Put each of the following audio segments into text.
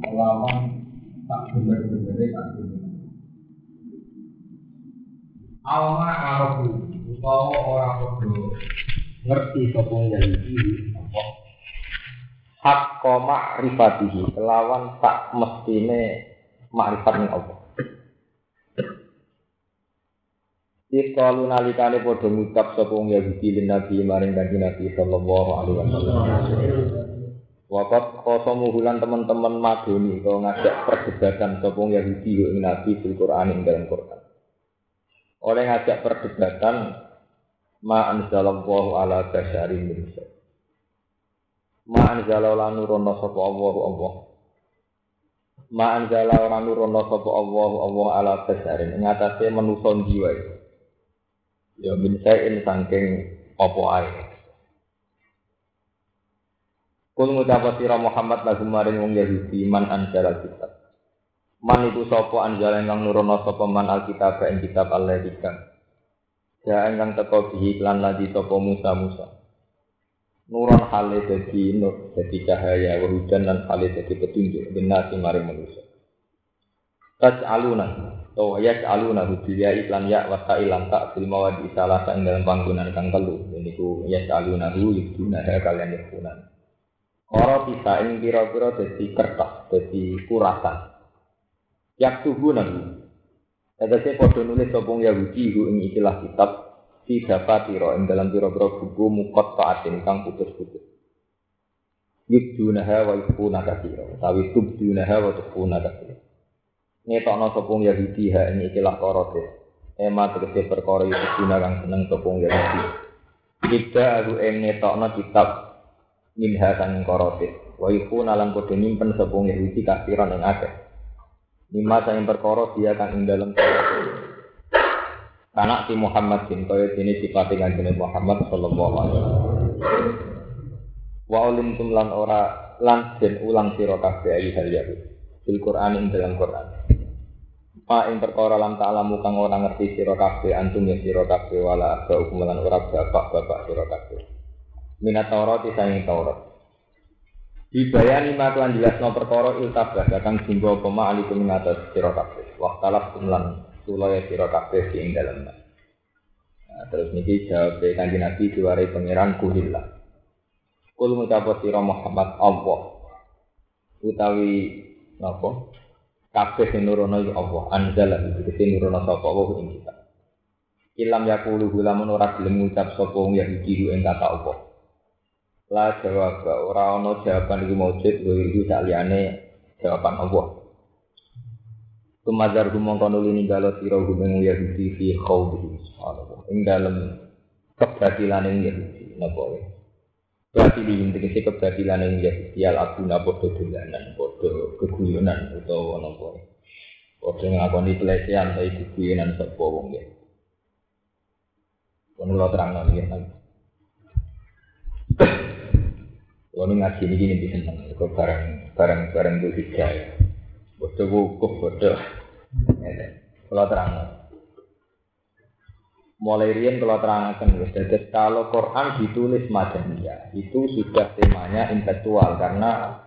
Aku Allah lawan tak bener-bener tak bener. Awama arabu utawa ora padha ngerti sapa Yahudi apa hak koma rifatihi kelawan tak mestine makrifat ning Allah. Ikalu nalikane padha ngucap sapa wong Yahudi lin Nabi maring kanjeng Nabi sallallahu alaihi wasallam. Wakat kosomu hulan teman-teman madoni kau ngajak perdebatan sapa wong Yahudi ing Nabi fil Qur'an ing dalam Qur'an. Oleh ngajak perdebatan ma anzalallahu ala basyari min Ma anzala lan nurono sapa Allah Allah. Ma anzala ora nurono sapa Allah Allah ala basyari ing atase manusa jiwa. Ya min sayin saking apa ae. Kul ngucap sira Muhammad lagu maring wong Yahudi man anjala kitab. Man itu sapa anjala ingkang nurono sapa man alkitab ing kitab Allah dikang. Ya ingkang teko bihi lan lagi sapa Musa Musa. Nuron hale dadi nur dadi cahaya wa hujan lan hale dadi petunjuk binasi maring manusia. Tas aluna to ya aluna hudiya iklan ya wa ilang tak fil mawadi salah ing dalam panggonan kang telu niku ya aluna hu yuduna kalian yakunan Ora bisa ing pira-pira dadi kertas, dadi kurasan. Yak tubuh nabi. Tegese padha nulis sapa Yahudi hu ing ikilah kitab si dafatira ing dalam pira-pira buku mukot taatin kang putus-putus. Yuduna wa yukuna kasira. Tawi tubduna wa tukuna kasira ngetokno sopung Yahudi ha ini ikilah korote ema tegese perkara guna kang seneng sopung Yahudi kita aku em ngetokno kitab minha kang korote wa iku nalan padha nyimpen sopung Yahudi kafiran yang akeh lima sang perkara dia kang ing dalem Karena si Muhammad bin kaya dene sifate kanjeng Muhammad sallallahu alaihi wasallam. Wa ulim tumlan ora lan den ulang sira kabeh ayi hal ya. Fil Qur'an ing dalam Qur'an. Ma ing perkara lam ta'lamu kang ora ngerti sira kabeh antum ya sira kabeh wala ba hukum lan ora bapak-bapak sira kabeh. Minat Taurat saing Taurat. Dibayani mak lan jelasno perkara iltabah kang jumbo pema alikum ing atas sira kabeh. Waqtalaf kumlan sulaya sira kabeh ing dalem. Nah, terus niki jawab kanjeng Nabi diwarai pangeran kuhillah. Kul ngucap sira Muhammad Allah utawi napa kabeh sing nurono iku Allah anzala itu sing nurono sapa Allah ing kita ilam yaqulu lamun ora gelem ngucap sapa wong Yahudi ing kata Allah la jawab ora ana jawaban iki maujud iki saliyane jawaban Allah. Tumazar dumong kono lini galo siro gumeng Yahudi fi khawdi Ing dalem kebatilan yang Yahudi Napa ya? Berarti di tegese kebatilan yang Yahudi al abuna bodo dolanan bodo keguyonan utawa napa bodo ngakoni pelecehan ta keguyonan sapa wong ya? Lo terang nang ya Kono ngaji ini gini bisa seneng. Kok barang barang barang itu hijau bodo wukuf bodo kalau terang. Mulai rian kalau terangkan jadi kalau Quran ditulis madaniyah itu sudah temanya intelektual. Karena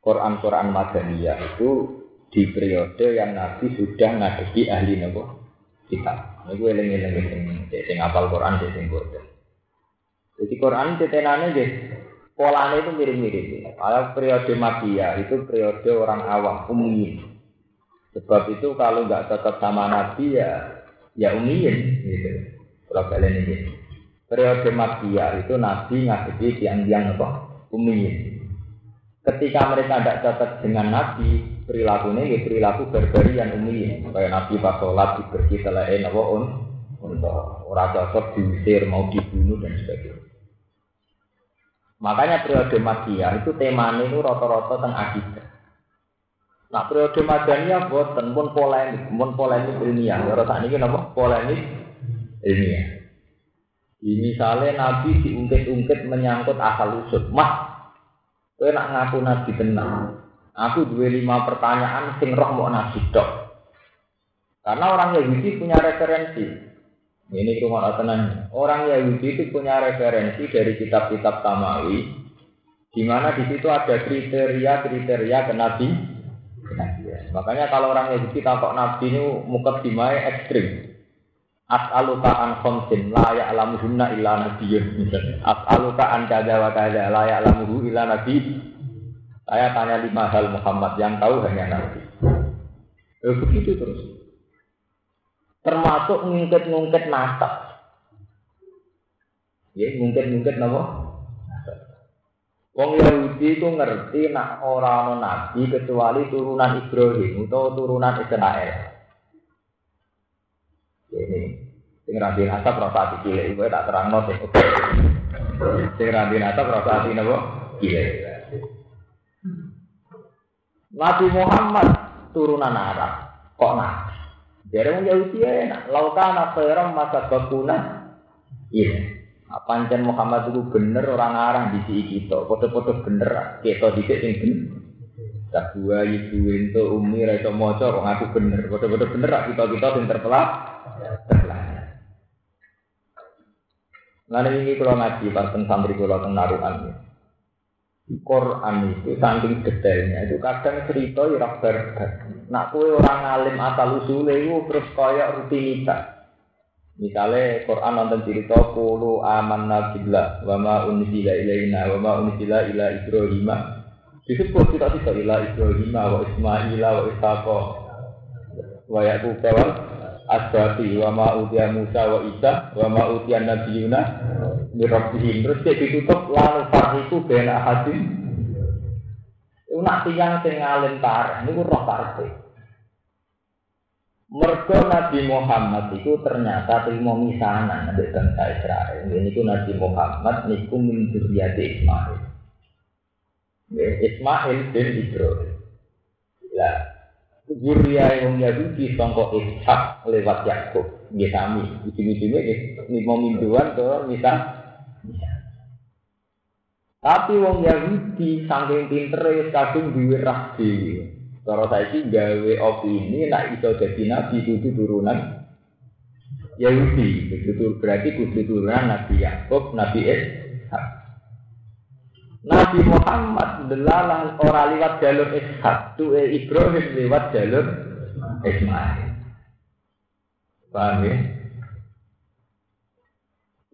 Quran Quran madaniyah itu di periode yang Nabi sudah ngadepi ahli nopo kita. Ini gue eling eling sing sing apal Quran sing bodoh. Jadi Quran cetenane deh polanya itu mirip-mirip. Kalau periode Makia itu periode orang awam umum. Sebab itu kalau nggak tetap sama Nabi ya ya umiyin gitu. Kalau kalian ini periode Makia itu Nabi ngadepi tiang-tiang apa umiyin. Ketika mereka tidak cocok dengan Nabi, perilakunya ya perilaku berbarian umiyin. Kayak Nabi pas sholat diberi selain apa un untuk orang cocok diusir mau dibunuh dan sebagainya. Makanya periode Makia itu temanya itu rata-rata tentang akidah. Nah periode Madaniyah boten pun polemik, pun polemik ilmiah. Ora sak niki napa? Polemik ilmiah. Di misalnya Nabi diungkit-ungkit menyangkut asal usul. Mah, kowe nak ngaku Nabi tenang. Aku dua lima pertanyaan sing roh mau Nabi dok. Karena orang Yahudi punya referensi. Ini rumah tenang. Orang Yahudi itu punya referensi dari kitab-kitab Samawi, di mana di situ ada kriteria-kriteria ke Nabi. Makanya kalau orang Yahudi takut Nabi ini muka dimai ekstrim. As'aluka an khomsin la ya'lamuhunna illa nabiyyun. As'aluka an kada wa kada la ya'lamuhu illa nabi. Saya tanya lima hal Muhammad yang tahu hanya Nabi. Eh, begitu terus. Termasuk ngungkit-ngungkit nasab. Ya, ngungkit-ngungkit nama Wong Yahudi itu ngerti nak orang nabi kecuali turunan Ibrahim atau turunan Israel. Ini. Sing rabi nasab rasa cilik itu tak terang no sing sing rabi nasab rasa hati nabo Nabi Muhammad turunan Arab. Kok nabi. Jadi wong Yahudi enak lautan apa masa bakuna. Iya. Pancen Muhammad itu bener orang arah di sini kita, foto-foto bener, kita di sini bener. Tak dua ibu itu umi rasa moco, kok aku bener, foto-foto bener, kita kita yang terpelak, terpelak. Lalu ini kalau ngaji, parten santri kalau tenaruhan Quran itu saking detailnya itu kadang cerita ya rak Nak kue orang alim asal usul itu terus kaya rutinitas. Misalnya Quran nonton cerita kulu aman nabilah wa ma unzila ilaina wa ma unzila ila Ibrahim. Disebut kita kita ila Ibrahim wa Ismail wa Ishaq wa Yaqub wa Asbati wa ma utiya Musa wa Isa wa ma utiya nabiyuna min rabbihim. Terus dia ditutup lalu farhiku bena hadim. Nak tiang sing alim tareh niku roh partai. Mergo Nabi Muhammad itu ternyata terima misanan dari bangsa Israel. Ini itu Nabi Muhammad niku min Ismail. Ismail bin Ibrahim. Ya, Zuriya yang Yahudi sangka Ishak lewat Yakub. Nggih sami. Ujung-ujungnya nggih lima mingguan to misah. Tapi wong Yahudi saking pintere kadung duwe rah dhewe. Cara saiki gawe opini nak iso jadi nabi itu turunan Yahudi. Berarti kudu turunan Nabi Yakub, Nabi Ishak. Nabi Muhammad delalah orang lewat jalur Ishak, tuh Ibrahim lewat jalur Ismail. Paham ya?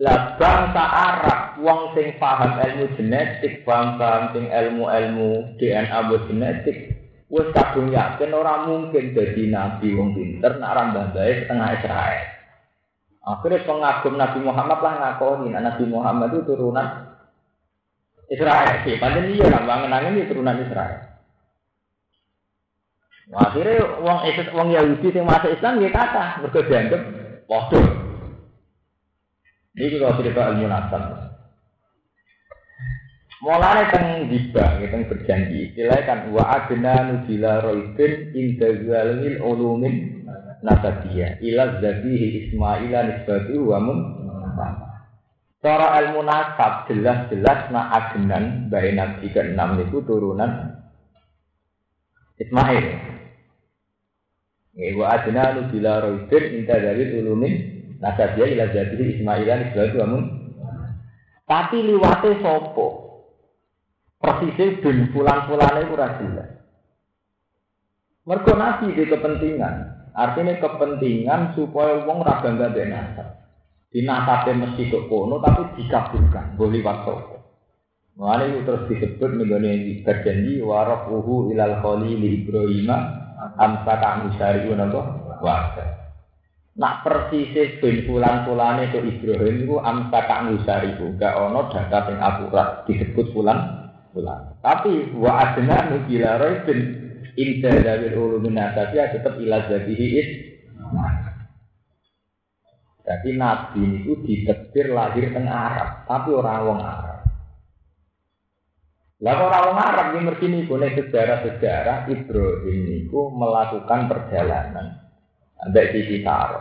Lah bangsa Arab, wong sing paham ilmu genetik, bangsa sing ilmu-ilmu DNA genetik, Wes kadung yakin orang mungkin jadi nabi wong pinter nak rambah baik setengah Israel. Akhirnya pengagum Nabi Muhammad lah ngakoni Nabi Muhammad itu turunan Israel sih. Padahal iya lah bangun ini turunan Israel. Nah, akhirnya wong wong Yahudi yang masuk Islam dia kata mereka dianggap bodoh. Ini kalau cerita ilmu nasab. Mulane teng diba, teng berjanji. Istilah kan wa adna nuzila roibin inda zalimil ulumin nasabiyah ila zabihi ismaila nisbatu wa mun Cara ilmu nasab jelas-jelas na adenan bayi nabi ke-6 itu turunan Ismail. Ya, wa adna nuzila roibin inda zalimil ulumin nasabiyah ila zabihi ismaila nisbatu wa mun Tapi liwate sopo? Persisnya bin pulang-pulangnya itu. Mereka nabi di kepentingan. Artinya kepentingan supaya wong ra bangga nasab. Di nasabe mesti kok kono tapi dikabulkan, boleh waktu. Mulane itu terus disebut nih berjanji warafuhu ilal khalil Ibrahim amsaka musari napa wa Nak persis bin fulan-fulane itu Ibrahim itu amsaka musari gak ono data yang akurat disebut fulan pulang. Tapi wa adna nukila roibin inda dari ulumin nasabi tetap ilah jadihi is. Jadi Nabi itu ditektir lahir tengah Arab, tapi orang wong Arab. Lah orang orang Arab ngerti nih boleh sejarah-sejarah Ibrahim niku melakukan perjalanan ambek sisi Saro.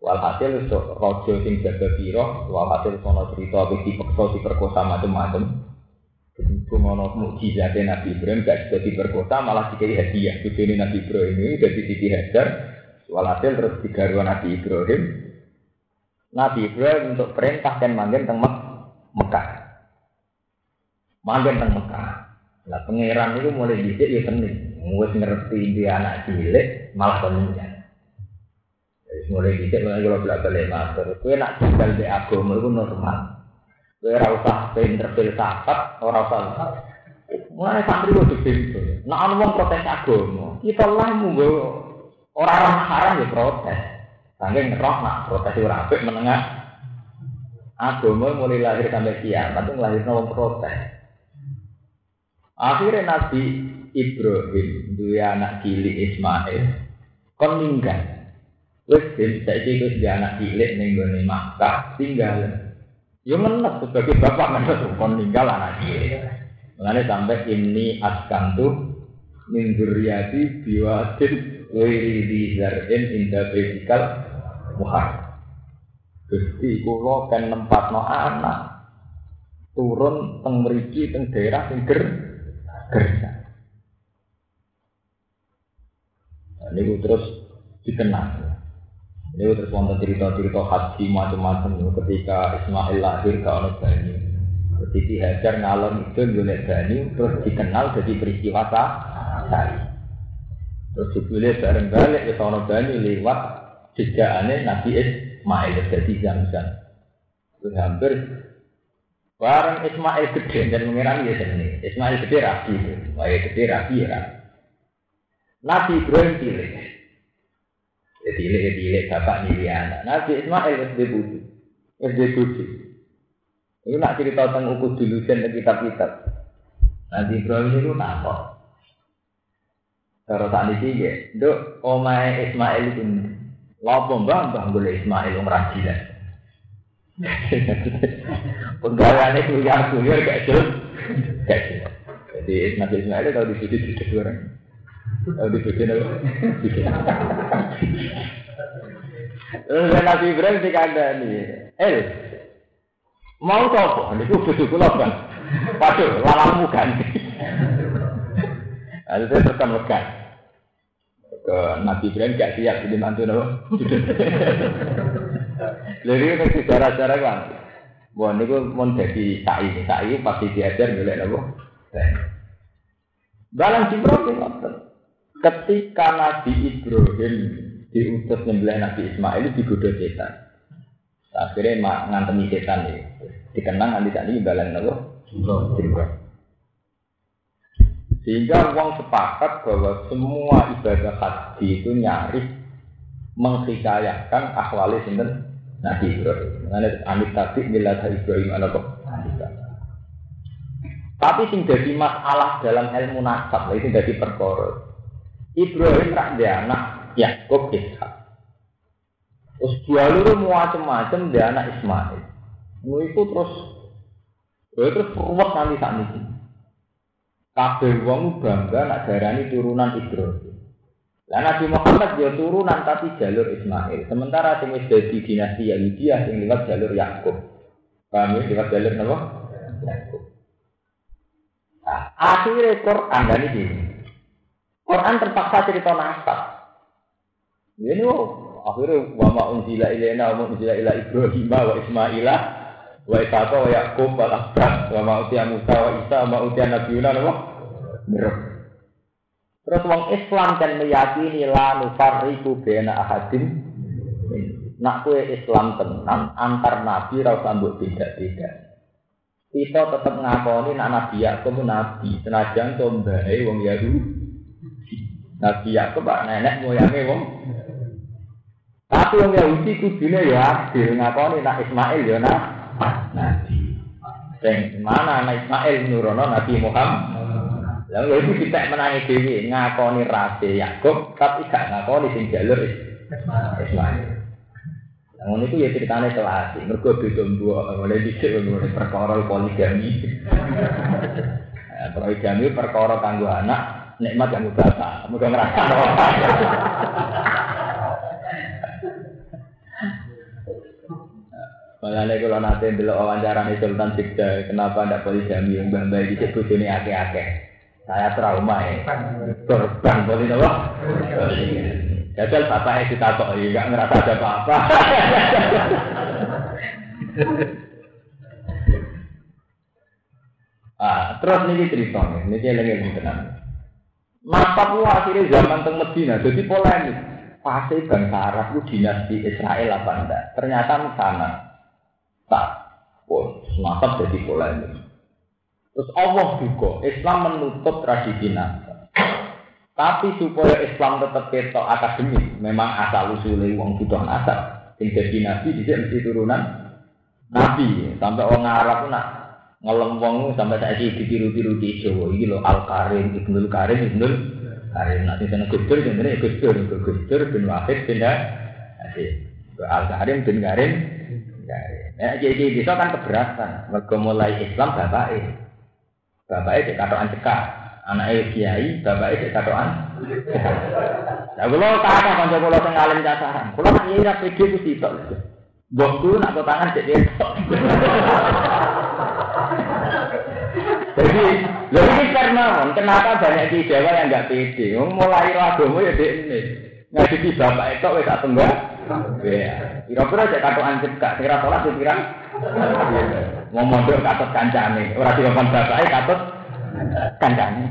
Walhasil rojo sing jaga piro, walhasil sono cerita wis dipeksa diperkosa macam-macam. Berhubung ono mukjizate Nabi Ibrahim gak juga diperkosa malah dikai hadiah. Bojone Nabi Ibrahim ini jadi Siti Hajar. Walhasil terus digaruh Nabi Ibrahim. Nabi Ibrahim untuk perintah dan manggen teng Mekah. Manggen teng Mekah. Lah pangeran itu mulai dhisik ya seneng. Wis ngerti dia anak cilik malah seneng. mulai dicek mulai kalau belak balik master kue nak tinggal di agama itu normal kue rasa pinter filsafat orang usah mulai santri itu bintu nak anu protes agama kita lah munggo orang-orang haram ya protes. Saking roh nak protes itu rapi menengah. Agama mulai lahir sampai kiamat itu lahir wong protes. Akhirnya Nabi Ibrahim dua anak cilik Ismail kon meninggal Wes ben saiki wis dia anak cilik ning gone Makkah tinggal. Yo menes sebagai bapak menes kon tinggal anak cilik. Mengenai sampai ini askantu min dzurriyyati biwadin ghairi di zar'in inda baitikal muhar. Gusti kula kan nempatno anak turun teng mriki teng daerah sing ger gersa. Nah, ini terus dikenal. Ini terus wonten cerita-cerita haji macam-macam ketika Ismail lahir ke anak bani. Siti Hajar ngalor itu golek bani terus dikenal jadi peristiwa sari. Terus jebule bareng balik ke bani lewat jejakane Nabi Ismail jadi Zamzam. Terus hampir Barang Ismail gede dan mengira ya sini. Ismail gede rapi itu, wah gede rapi ya. Nabi Ibrahim pilih. Jadi ini cilik bapak nih anak. Nabi Ismail wis di budi, wis di budi. Ini nak cerita tentang ukur dulu dan kitab-kitab. Nabi Ibrahim itu nampak. Kalau tak di ya, dok omai Ismail itu Lopo mbah mbah boleh Ismail umrah gila. Penggawaannya kuliah kuliah gak jelas, gak jelas. Jadi Nabi Ismail kalau di sini tidak orang. Kalau dibikin apa? Terus Nabi Ibrahim dikandani, El, mau coba? Ini butuh kula kan? Waduh, lalamu ganti. Lalu saya tekan wekan. Ke Nabi Ibrahim gak siap jadi mantu nopo. Jadi ini sejarah-sejarah kan. Wah, ini mau jadi sa'i, sa'i pasti diajar boleh nopo. Dalam Jibril itu Ketika Nabi Ibrahim diutus nyembelih Nabi Ismail digoda setan. Akhirnya mak ngantemi setan ya. Dikenang nanti tadi balen nopo. Sehingga uang sepakat bahwa semua ibadah haji itu nyaris menghikayakan akhwali sinten Nabi Ibrahim. Mengenai amit tadi bila Ibrahim ala Tapi sing jadi masalah dalam ilmu nasab itu jadi perkara. Ibrahim tak dia anak Yakub Ishak. Terus dua luru macam-macam dia anak Ismail. Itu terus, terus ruwet nanti saat ini. Kabeh wong bangga nak darani turunan Ibrahim. Lah Nabi Muhammad dia turunan tapi jalur Ismail. Sementara sing wis dadi dinasti Yahudi sing lewat jalur Yakub. Paham ya lewat jalur napa? Yakub. Nah, akhirnya Quran dan ini Quran terpaksa cerita nasab. Ini oh, akhirnya wa ma unzila ilaina wa unzila ila Ibrahim wa Ismaila wa Ishaqa wa Yaqub wa Asbab wa ma utiya Musa wa Isa wa ma utiya Nabiuna wa Terus wong Islam kan meyakini la nufarriqu baina ahadin nak kue Islam tenan antar nabi ra usah mbok beda-beda. Kita tetap ngakoni nak nabi Yakub nabi, senajan to mbae wong Yahudi Nabi Yakub pak nenek moyangnya wong. Tapi wong Yahudi kudune ya adil ngakoni nak Ismail ya nak nabi. Sing mana anak Ismail nurono Nabi Muhammad. Lalu itu kita menangi dewi ngakoni rase Yakub tapi gak ngakoni sing jalur Ismail. Ngono itu ya ceritanya kelas. Mergo beda mbok, oleh dhisik ngono perkara poligami. Poligami perkara kanggo anak, nikmat kanggo bapak. Muga ngrasa. Malah kalau nanti dulu wawancara nih Sultan Sigda, kenapa tidak poligami yang mbak mbak di bojone ake-ake? Saya trauma ya. Korban boleh apa? Jajal bapak itu tak nggak ngerasa ada apa-apa. ah, terus nih cerita ini lagi yang tenang. Masa pula akhirnya zaman teng Medina, jadi polemik. Pasti bangsa Arab itu dinasti Israel apa enggak? Ternyata sana tak pun semacam jadi polemik. Terus Allah juga Islam menutup tradisi nabi. Tapi supaya Islam tetap ketok akademis, memang asal usulnya uang butuh asal. Yang jadi nabi bisa mesti turunan nabi. Sampai orang Arab nak ngelem wong sampai saya ditiru-tiru di Jawa. Ini loh Al Karim, Ibnul Karim, Ibnul Karim. Nanti sana Gusdur, sebenarnya Gusdur, Gusdur bin Wahid bin Al Karim bin Karim. Ya, jadi bisa kan keberatan. Mereka mulai Islam bapak eh. Bapak eh katoan cekak. Anak eh kiai, bapak eh katoan. Nah, kalau kata kanca kula sing alim cacaran, kula nak kiai ra pede ku sitok. Bosku nak kok tangan cek ketok. Jadi, lho ini karena kenapa banyak di Jawa yang enggak pede? Mulai agama ya dek ini. Ngaji bapak itu wis tak. Kira-kira cek katokan cekak, kira salat kira mau mondok katut kancane, ora dikon bapake katut kancane.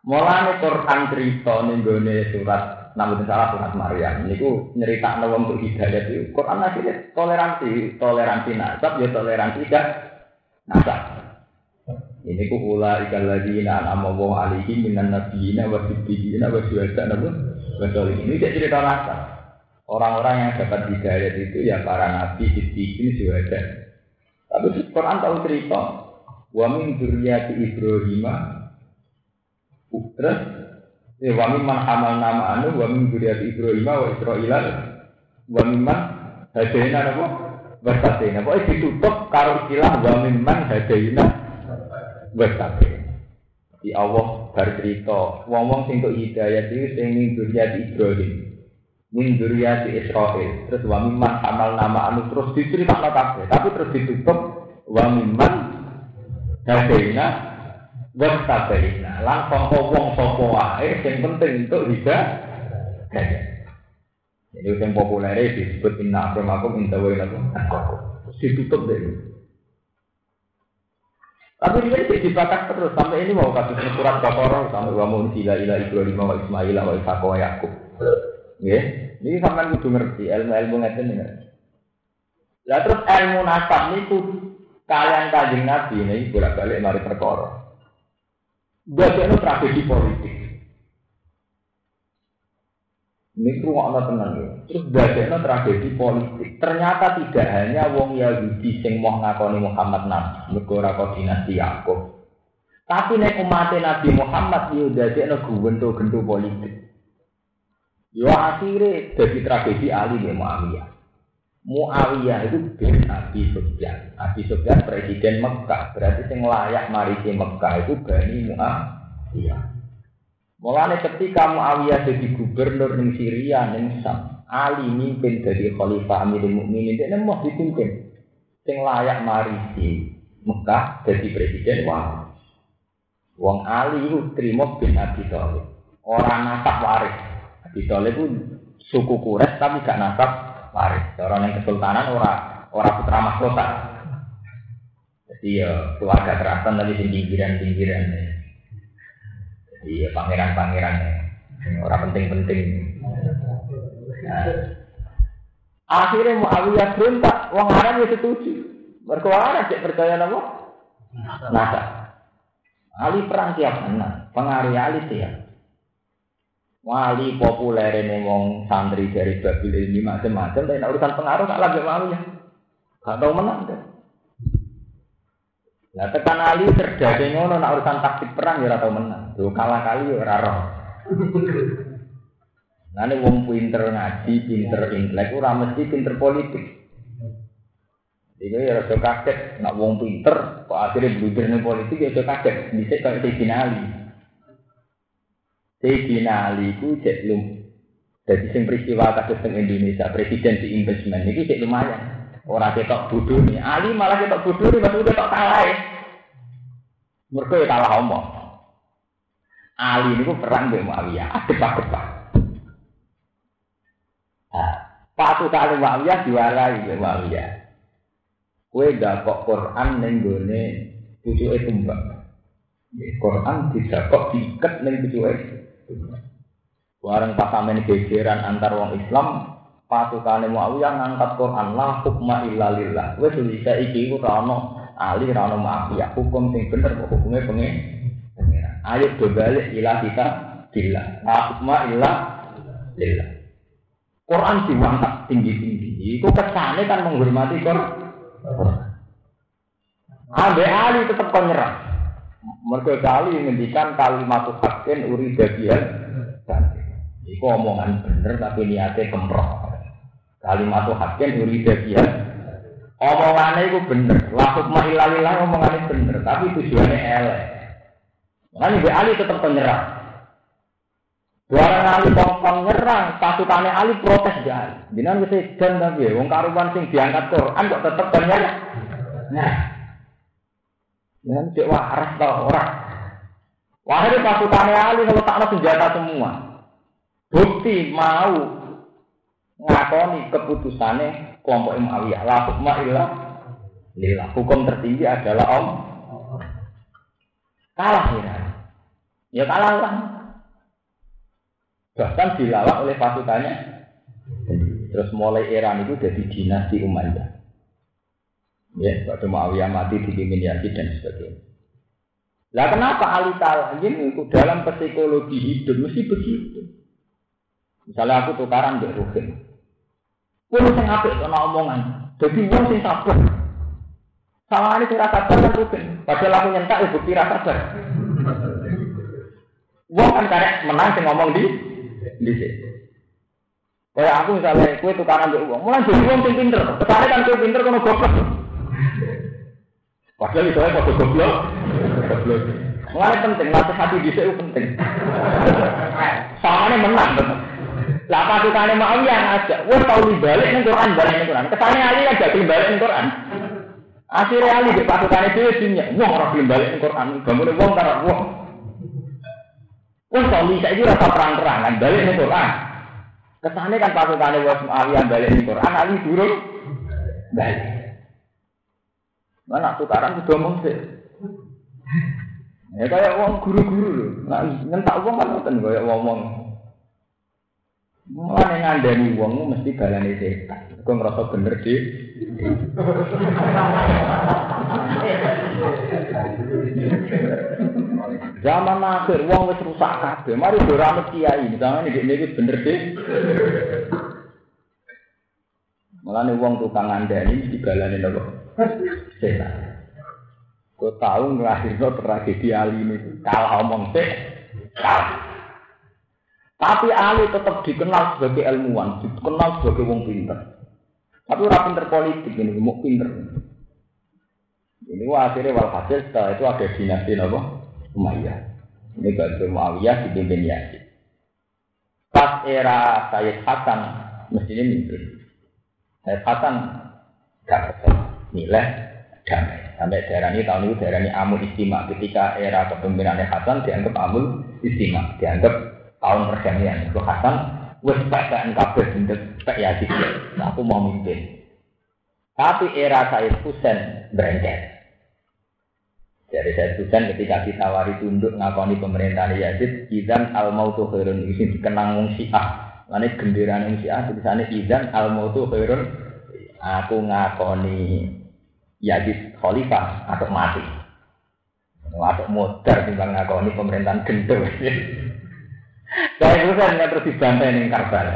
Mulane Quran cerita ning gone surat namun salah surat Maryam. Niku nyeritakno wong untuk hidayah itu Quran akhirnya toleransi, toleransi nasab ya toleransi gak nasab. Ini ku ula ikan lagi na nama wong alihi minan nabiyina wa siddiqina wa syuhada nabu wa Ini cerita nasab. Orang-orang yang dapat hidayat itu ya para nabi, siddiqin, syuhada. Tapi Quran tahu cerita wa min dzurriyyati Ibrahim terus eh wa min man nama anu wa min dzurriyyati Ibrahim wa Israil wa min man hadaina napa wasatina. Pokoke ditutup karo istilah wa min man hadaina wasatina. Di Allah bar cerita wong-wong sing kok hidayat itu sing min dzurriyyati Ibrahim min dzurriyyati Israil terus wa mimman amal nama anu terus diceritakan kabeh tapi terus ditutup wa mimman hadaina wa tabaina. Lan sapa wong sapa wae sing penting untuk hidayah. Jadi yang populer disebut inna akramakum inda wailakum ditutup deh tapi dia tidak dibatas terus sampai ini mau kasus surat Baqarah sampai wa mun ila ila Ibrahim wa Ismail wa Ishaq wa Yakub. Ya, ini sampai kudu ngerti ilmu-ilmu ngeten ini. Lah terus ilmu nasab niku kalian kanjeng Nabi ini bolak-balik mari perkara. Bagian tragedi politik. Ini ruang tenang ya. Terus bagian tragedi politik. Ternyata tidak hanya wong Yahudi sing mau ngakoni Muhammad Nabi, negara kok dinasti Yakub. Tapi nek umat Nabi Muhammad yo dadekno gento-gento politik. Yo akhirnya jadi tragedi Ali ya Muawiyah. Muawiyah itu bin Abi Sufyan. Abi Sufyan presiden Mekah. Berarti sing layak marisi Mekah itu Bani Muawiyah. Mulane ketika Muawiyah jadi gubernur ning Syria ning Sam, Ali mimpin dari khalifah Amirul Mukminin dia mau dipimpin. Sing layak marisi Mekah jadi presiden wah. Wong Ali itu terima bin Abi Thalib. Orang nasab waris. Abi Thalib itu suku Quraisy tapi gak nasab waris. Orang yang kesultanan ora ora putra mahkota. Jadi ya keluarga keraton tapi pinggiran-pinggiran. Iya pangeran-pangeran orang penting-penting. Nah. Akhirnya Muawiyah berontak, wong Arab ya setuju. Arab cek percaya nama? Nasa. Ali perang tiap mana? Pengaruh Ali tiap. Wali populer ini wong santri dari Babil ini macam-macam, tapi urusan pengaruh tak lagi Muawiyah. Gak tahu menang deh. Lah tekan Ali cerdake ngono nak urusan taktik perang ya ora tau menang. Tuh kalah kali ya ora roh. Nanti wong pinter ngaji, pinter intelek, ora mesti pinter politik. Jadi ya rasa kaget, nak wong pinter, kok akhirnya blunder nih politik ya rasa kaget. Bisa kayak Sayyidina Ali. Sayyidina Ali itu cek lum. Jadi sing peristiwa kasus teng Indonesia, presiden di investment ini cek lumayan. Orang ketok bodoh nih, Ali malah ketok bodoh nih, maksudnya ketok kalah ya. Mereka ya kalah omong. Ali ini perang dengan Muawiyah, adep-adep. Nah, patu kali Muawiyah diwarai ya Muawiyah. Kue gak kok Quran neng gone pucuke tumbang. Quran tidak kok diikat neng pucuke. Warang pasamen gegeran antar wong Islam, patukane Muawiyah ngangkat Quran la hukma illa lillah. Wis bisa iki ku rano ali rano Muawiyah hukum sing bener kok hukume pengen. Ayo berbalik ilah kita bila la hukma illa lillah. Quran diangkat tinggi-tinggi. Itu kesannya kan menghormati Quran. Ambe Ali tetap penyerang. Mereka kali ngendikan kalimat hakin uri bagian Itu omongan bener tapi niatnya kemproh. Kalimat hakin uri bagian Omongannya itu bener. Lakuk mahilalilah omongannya bener. Tapi tujuannya elek. Makanya Ali tetap penyerang. Barang Ali kongkong nyerang, pasukannya Ali protes Ali. Jangan bisa dan tapi, wong karuban sing diangkat Quran kok tetep banyak. Nah, jangan cek waras tau orang. Wahai pasukannya Ali tak senjata semua. Bukti mau ngakoni keputusannya kelompok Muawiyah. La hukma illa. Hukum tertinggi adalah Om. Kalah ya. Ya kalah lah. Bahkan dilalak oleh pasukannya. Terus mulai era itu jadi dinasti Umayyah. Ya, pada Muawiyah mati dipimpin Yazid dan sebagainya. Lah kenapa Ali kalah? Ini dalam psikologi hidup mesti begitu. Misalnya aku tukaran dengan Ruhin. Kulo sing apik ana omongan. Jadi wong sing sabar. Sama ini saya sabar kan. Padahal aku nyentak ya bukti rasa sabar. Wong kan karek menang sing ngomong di di sini. Kayak aku misalnya, kue tukaran ambil uang, mulai jadi uang sing pinter. Ke sana kan kue pinter kono goblok. Padahal itu aja kode goblok. Goblok. Mulai penting, latih hati di sini penting. Sama menang betul. Lah pasukannya mau yang aja, wah tahu balik nih Quran balik nih Quran. Kesannya Ali kan gak balik nih Quran. Akhirnya Ali di pasukannya dia dunia, wah orang balik nih Quran. Bangun wong karena wah suami saya itu rasa perang-perangan balik nih Quran. Kesannya kan pasukannya was yang balik nih Quran, Ali turun balik. Mana tukaran sudah ngomong sih. Ya kayak uang guru-guru loh. Nah, ngentak uang kan ngoten kayak ngomong. Mulane ngandani wong mesti balane setan. Kok ngerasa bener di. Zaman akhir wong wis rusak kabeh. Mari ora kiai, misalnya iki niku bener deh. Mulane wong tukang ngandani mesti balane nopo? Setan. Kau tahu ngelahirno tragedi Ali ini kalah omong sih. Tapi Ali tetap dikenal sebagai ilmuwan, dikenal sebagai wong pinter. Tapi orang pinter politik ini, mau pinter. Ini akhirnya walhasil setelah itu ada dinasti apa? Umayyah. Ini Batu Muawiyah dipimpin Yazid. Pas era Sayyid Hasan mestinya mimpin. Sayyid Hasan betul nilai damai. Sampai daerah ini tahun itu daerah ini Amul Istimewa. Ketika era kepemimpinan Hasan dianggap Amul Istimewa. Dianggap tahun perdamaian. Itu Hasan wes bacakan kabeh untuk Pak Yazid. Aku mau mimpin. Tapi era Sayyid Husain berengket. Jadi saya Husain ketika ditawari tunduk ngakoni pemerintahan Yazid, izan al mautu khairun ini dikenang wong Syiah. Lane genderane wong Syiah tulisane izan al mautu khairun. Aku ngakoni Yazid khalifah atau mati. Atau modar timbang ngakoni pemerintahan gendeng. Saya Husain nggak terus dibantai ning Karbala.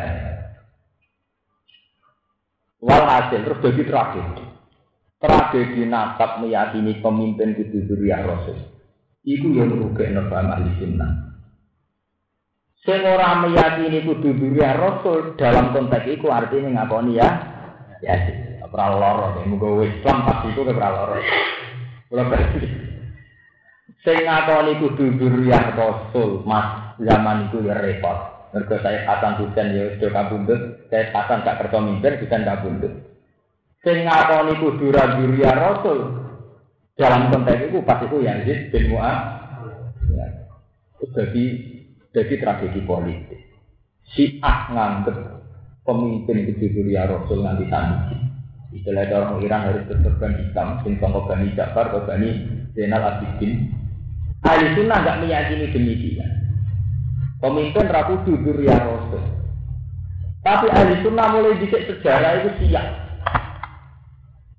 Walhasil terus jadi tragedi. Tragedi nasab meyakini pemimpin itu duriah Rasul. Iku yang merugikan paham ahli sunnah. Sing ora meyakini kudu duriya Rasul dalam konteks iku artinya ngakoni ya ya ora lara muga Islam pas iku ora lara. Ora. Sing ngakoni kudu duriya Rasul Mas zaman iku ya repot. Mergo saya Hasan Husain ya sudah kabundut, saya Hasan gak kerja mimpin Husain kabundut. Sing ngakoni kudu duriya Rasul dalam konteks itu pas itu Yazid bin Mu'ad ya. jadi jadi tragedi politik. Si Ah nganggep pemimpin itu duriya Rasul nanti tadi. Istilah orang Iran harus berkorban hitam, sing sama Bani Jafar, Bani Zainal Abidin. Ahli Sunnah nggak meyakini demikian. Pemimpin Ratu Dudur ya Rasul. Tapi ahli sunnah mulai dicek sejarah itu siap.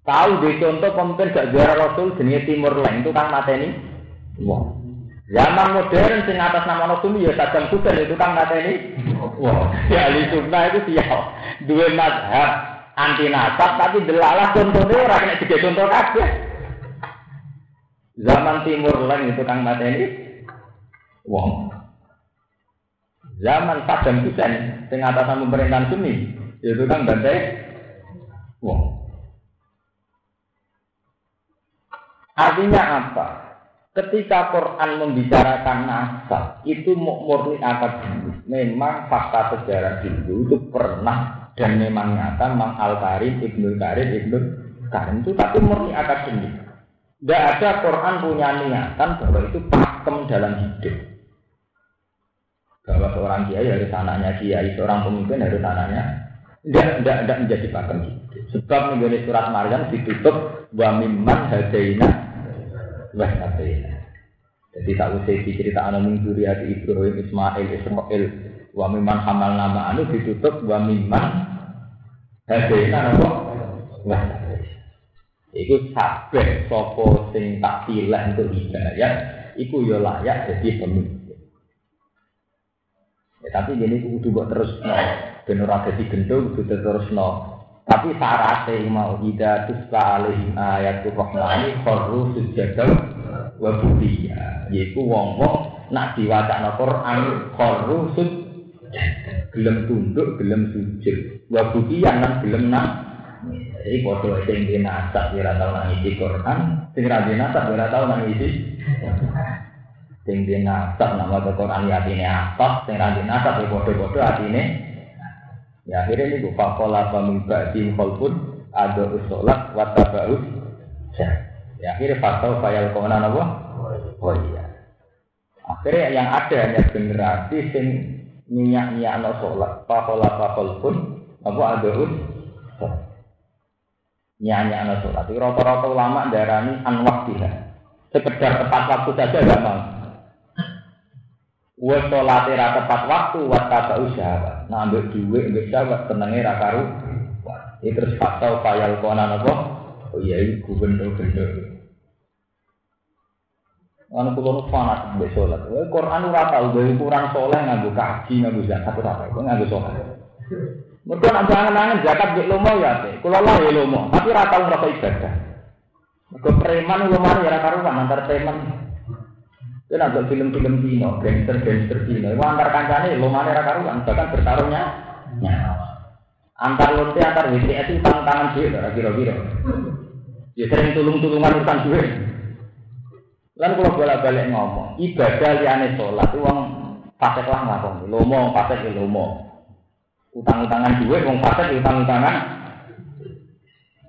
Tahu deh contoh pemimpin gak juara Rasul jenis Timur Lain itu kan mateni. Wah. Zaman modern sing atas nama Rasul ya Saddam Hussein itu kan mateni. Wah. Ya ahli sunnah itu siap. Dua madhab anti nasab tapi delalah contohnya orang kena tiga contoh kabeh. Zaman Timur Lain itu kan mateni. Wah. Zaman Saddam Hussein, sing atasan pemerintahan Sunni, itu kan bantai wong. Artinya apa? Ketika Quran membicarakan nasab, itu murni akademis. Memang fakta sejarah dulu itu pernah dan memang nyata Mang Al Karim, Ibnu Karim, Ibnu Karim itu tapi murni akademis. Tidak ada Quran punya niatan bahwa itu pakem dalam hidup bahwa seorang kiai harus anaknya kiai, seorang pemimpin harus anaknya tidak tidak tidak menjadi pakem gitu. Sebab menjadi surat Maryam ditutup wa mimman hadaina wa hadaina. Jadi tak usah cerita anak minggu di Ibrahim, Ismail, Ismail, wa mimman hamal nama anu ditutup wa mimman hadaina apa? Wa Iku sabeh sopo sing tak pilih untuk hidayah, iku yo layak jadi pemimpin. Ya, tapi gini kudu buat terus no, di gendung kudu terus no. Tapi syaratnya mau ida tusla alaihim ayat rahmani khorru sujadal wa budiya. Yaitu wong wong nak diwaca no Quran khorru sujud. Gelem tunduk gelem sujud. Wa budiya nan gelem nak. Jadi foto sing di nasab ora tau nangisi Quran, sing ra di nasab ora tau nangisi sing di nasab nama Quran ya atine apa? Sing ra di nasab ya padha-padha atine ya akhirnya ini pola pemimpa di pun ada usolat watabaus ya akhirnya fatau fayal ke mana apa? Oh iya. Akhirnya yang ada hanya generasi sing minyak minyak no sholat. Pakola pakol pun apa ada us minyak no sholat rata-rata ulama darani anwaktiha sekedar tepat waktu saja gak mau. Wes tepat waktu wa tata usaha. Nah ambek dhuwit ambek sahabat tenenge ra karu. Iki terus fatau payal konan apa? Oh iya gubernur-gubernur. Ana kula nu fanat mbek salat. Wae Quran ora tau gawe ukuran saleh nganggo kaji nganggo zakat ora tau nganggo salat. Mergo nek jangan-jangan zakat mbek lomo ya teh. Kula lah ya lomo, tapi ora tau ngrasa ibadah. Mergo preman lomo ya ora karuan antar preman. Itu nanti film-film Cina, gangster-gangster Cina. Itu antar kancane lumane ra karuan, bahkan bertarungnya nyawa. Antar lonte antar WTS itu tangan duit, kira-kira. Ya sering tulung-tulungan urusan duit. Lan kalau bolak-balik ngomong, ibadah liane sholat itu uang fasek lah ngakon. Lomo, fasek ya lomo. Utang-utangan duit, uang fasek ya utang-utangan.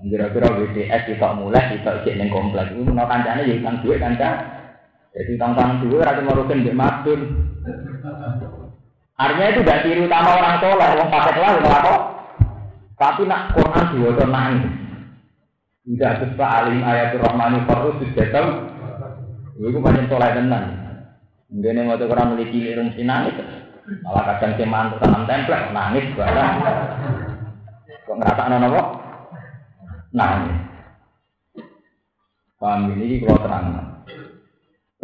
Kira-kira WTS kita mulai, kita isi neng komplek. Itu mau kancane ya utang duit kancane. Jadi tantangan dulu rasa merugikan di madun. Artinya itu tidak ciri utama orang soleh, orang pakai lah, kok. Tapi nak Quran diwaca nangis. Tidak sesuai alim ayat Rahmani Farus sudah tahu. Itu banyak soleh tenan. Mungkin yang waktu Quran memiliki irung si nangis. Malah kadang ceman tanam template nangis barang. Kok ngerasa anak apa? Nangis. Paham ini kalau terang.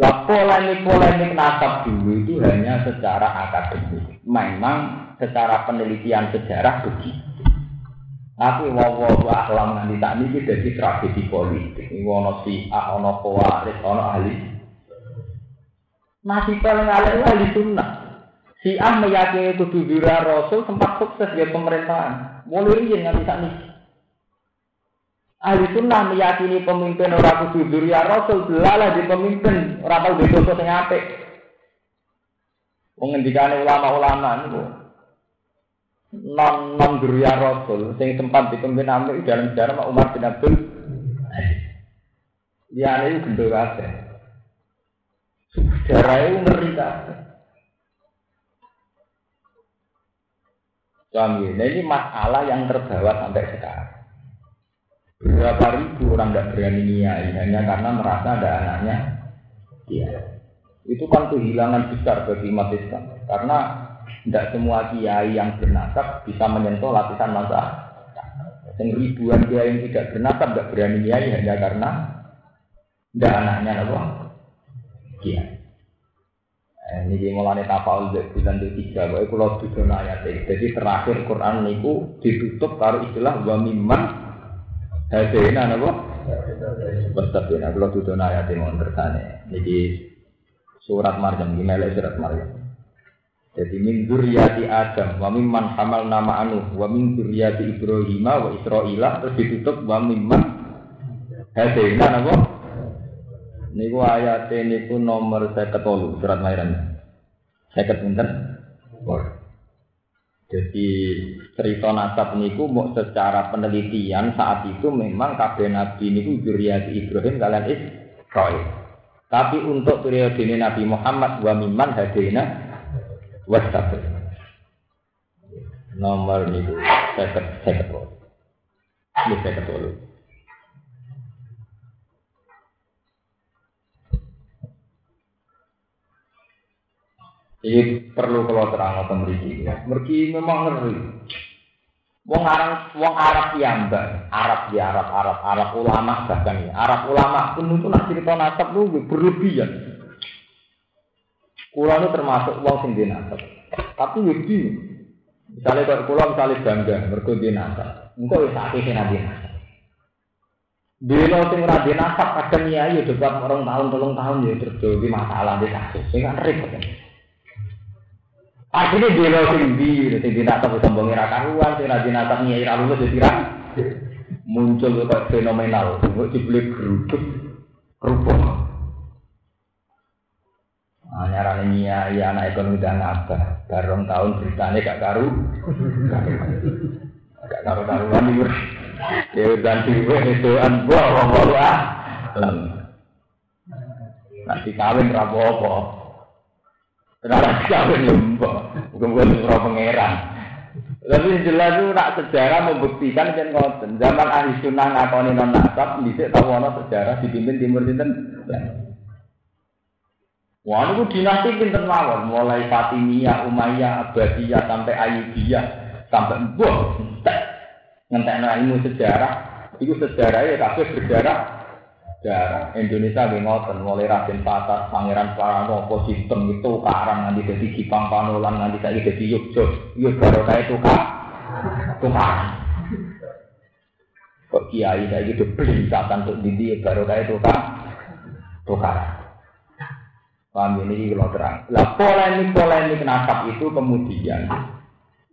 Lah polemik-polemik nasab dulu itu hanya secara akademik. Memang secara penelitian sejarah begitu. Tapi wawahu ahlam nanti tak ini jadi tragedi politik. Ini wono si ah, wono kowaris, wono ahli. Masih paling ahli ahli sunnah. Si Ah meyakini kudu dura Rasul sempat sukses di pemerintahan. Mulai riyen nganti sak niki. Ahli sunnah meyakini pemimpin orang kudu dura Rasul belalah di pemimpin orang tau dosa sing apik. Wong ulama-ulama niku non non duriya Rasul sing sempat dipimpin amik dalam sejarah Umar bin Abdul Ya ini gendul kabeh. Sejarah itu ngeri kabeh. Suami, nah ini masalah yang terbawa sampai sekarang. Berapa ribu orang tidak berani niai hanya karena merasa ada anaknya. Iya. Itu kan kehilangan besar bagi umat Islam. Karena tidak semua kiai yang bernasab bisa menyentuh lapisan masa. Yang ribuan kiai yang tidak bernasab tidak berani niai hanya karena tidak anaknya apa? Eh, ini dia mulai tafaul dari bulan tiga, itu lo tujuh ayat Jadi terakhir Quran niku ditutup kalau istilah wa hadena napa? Kalau tujuh ayat yang mau tertanya. Jadi surat Maryam gimana surat Maryam. Jadi min dzurriyyati Adam wa mimman hamal nama anu wa min dzurriyyati Ibrahim wa Israila terus ditutup wa mimman hadena napa? Niku ayat niku nomor saya ketolu surat Mairan. Saya pinten? Jadi cerita nasab niku mau secara penelitian saat itu memang kabeh nabi niku juriyati Ibrahim kalian Israil. Tapi untuk periode ini Nabi Muhammad wa miman hadina wastabir. Nomor niku saya ketolu. Ini saya ketolu. Ini perlu kalau terang atau meriki. Meriki memang ngeri. Wong Arab, wong Arab mbak, Arab di Arab, Arab, Arab ulama bahkan ya. Arab ulama pun itu nak cerita nasab itu berlebihan. Kulo itu termasuk wong sing di nasab. Tapi lebih. Misalnya kalau kulo misalnya bangga, mergo di nasab. Engkau wis akeh sing di nasab. Dino sing ora di nasab kadang ya ya debat orang tahun, tolong tahun ya terus masalah di kasus. Sing kan repot. Akhirnya dia lo sing di, sing dinatap sombong ira karuan, sing dinatap nyai ra lulus ya Muncul kok fenomenal, kok dibeli geruduk kerupuk. Ah nyarane nyai anak ekonomi udah ngabah, bareng tahun beritanya gak karu. Gak karu-karuan iki. Ya udah dhewe itu an buah wong ah. Nanti kawin ra apa Rara kawin kemudian surah pangeran. Tapi jelas itu nak sejarah membuktikan kan ngoten. Zaman ahli sunnah ngakoni non nasab, bisa tahu ono sejarah dipimpin timur sinten. Wah, itu dinasti pinter mawon, mulai Fatimiyah, Umayyah, Abbasiyah sampai Ayyubiyah sampai Mbah. Ngentekno ilmu sejarah, itu sejarah ya kabeh berjarah sejarah Indonesia nggih mulai Raden Patah, Pangeran Pranowo, Sistem itu karang nanti jadi Kipang Panolan nanti saya jadi Yogyo, yo baru itu kak, tukaran. Kok kiai saya beli catatan untuk didi baru saya itu kak, tukaran. Paham ini kalau terang. Lah polemik polemik nasab itu kemudian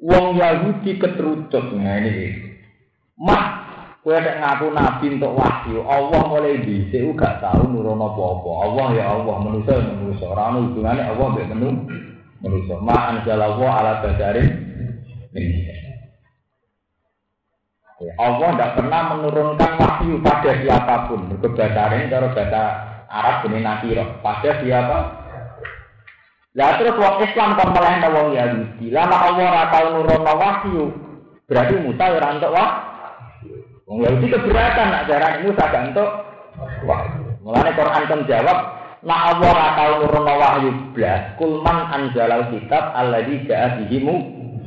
Wong Yahudi keterucut nah ini. Mah Kowe nek ngaku nabi untuk wahyu, Allah mulai dhisik gak tau nurono apa-apa. Allah ya Allah, manusia ya manusia. Ora ono hubungane Allah mbek menu manusia. Ma anzalallahu ala basarin ya, Allah tidak pernah menurunkan wahyu pada siapa pun. Berkebasarin cara bahasa Arab ini nakiro. Pada siapa? Lah terus wong Islam kok melehna wong Yahudi. Lama Allah ora tau nurono wahyu. Berarti Musa ora entuk wahyu. Wong Yahudi keberatan nak darah Musa gantuk. Wah, mulane Quran kan jawab, nak Allah ora tau nurono wahyu blas, kulman anjalal kitab alladzi ja'a bihi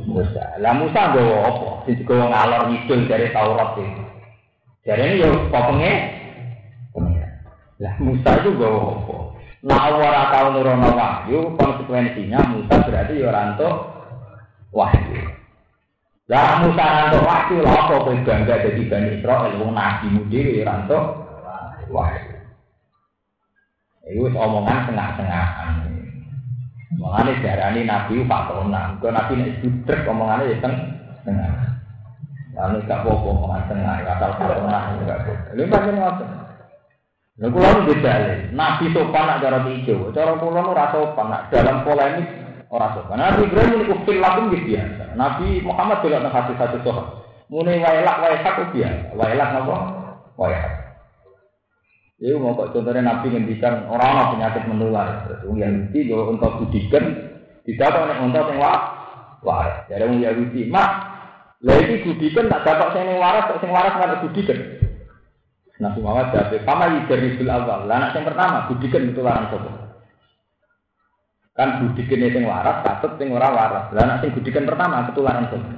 Musa. Lah Musa nggawa apa? Sing digawa ngalor ngidul dari Taurat iki. Jarene ya popenge Lah Musa itu gawa apa? Nah Allah ora tau nurono wahyu, konsekuensinya Musa berarti ya ora wahyu. Lah Musa rantuk waktu lha apa kowe bangga dadi Bani Israil wong nabi dhewe rantuk wah. Iku omongan tengah-tengahan. Mengane darani nabi fatona. Kok nabi nek budrek omongane ya teng tengah. Lalu gak apa-apa omongan tengah, asal fatona enggak apa. Lha pancen ngoten. Lha kula nu bedale. Nabi sopan nak cara ijo, cara kula nu ora sopan nak dalam polemik ora sopan. Nabi Ibrahim niku fil lakum biasa. Nabi Muhammad juga nang hati-hati sopan. Mune waelak waelak biasa. Waelak napa? Waelak. Iku mau kok contohnya Nabi ngendikan orang orang penyakit menular. Terus wong Yahudi kalau untuk budikan tidak tahu nek untuk yang wah waras. Jadi wong Yahudi mak lah iki budikan tak dapat sing waras kok sing waras nggak budikan. Nabi Muhammad jawab, "Kama dari awal." Lah anak yang pertama budikan itu larang sapa? Kan budikan sing waras, katut sing ora waras. Lah anak sing budikan pertama ketularan sapa?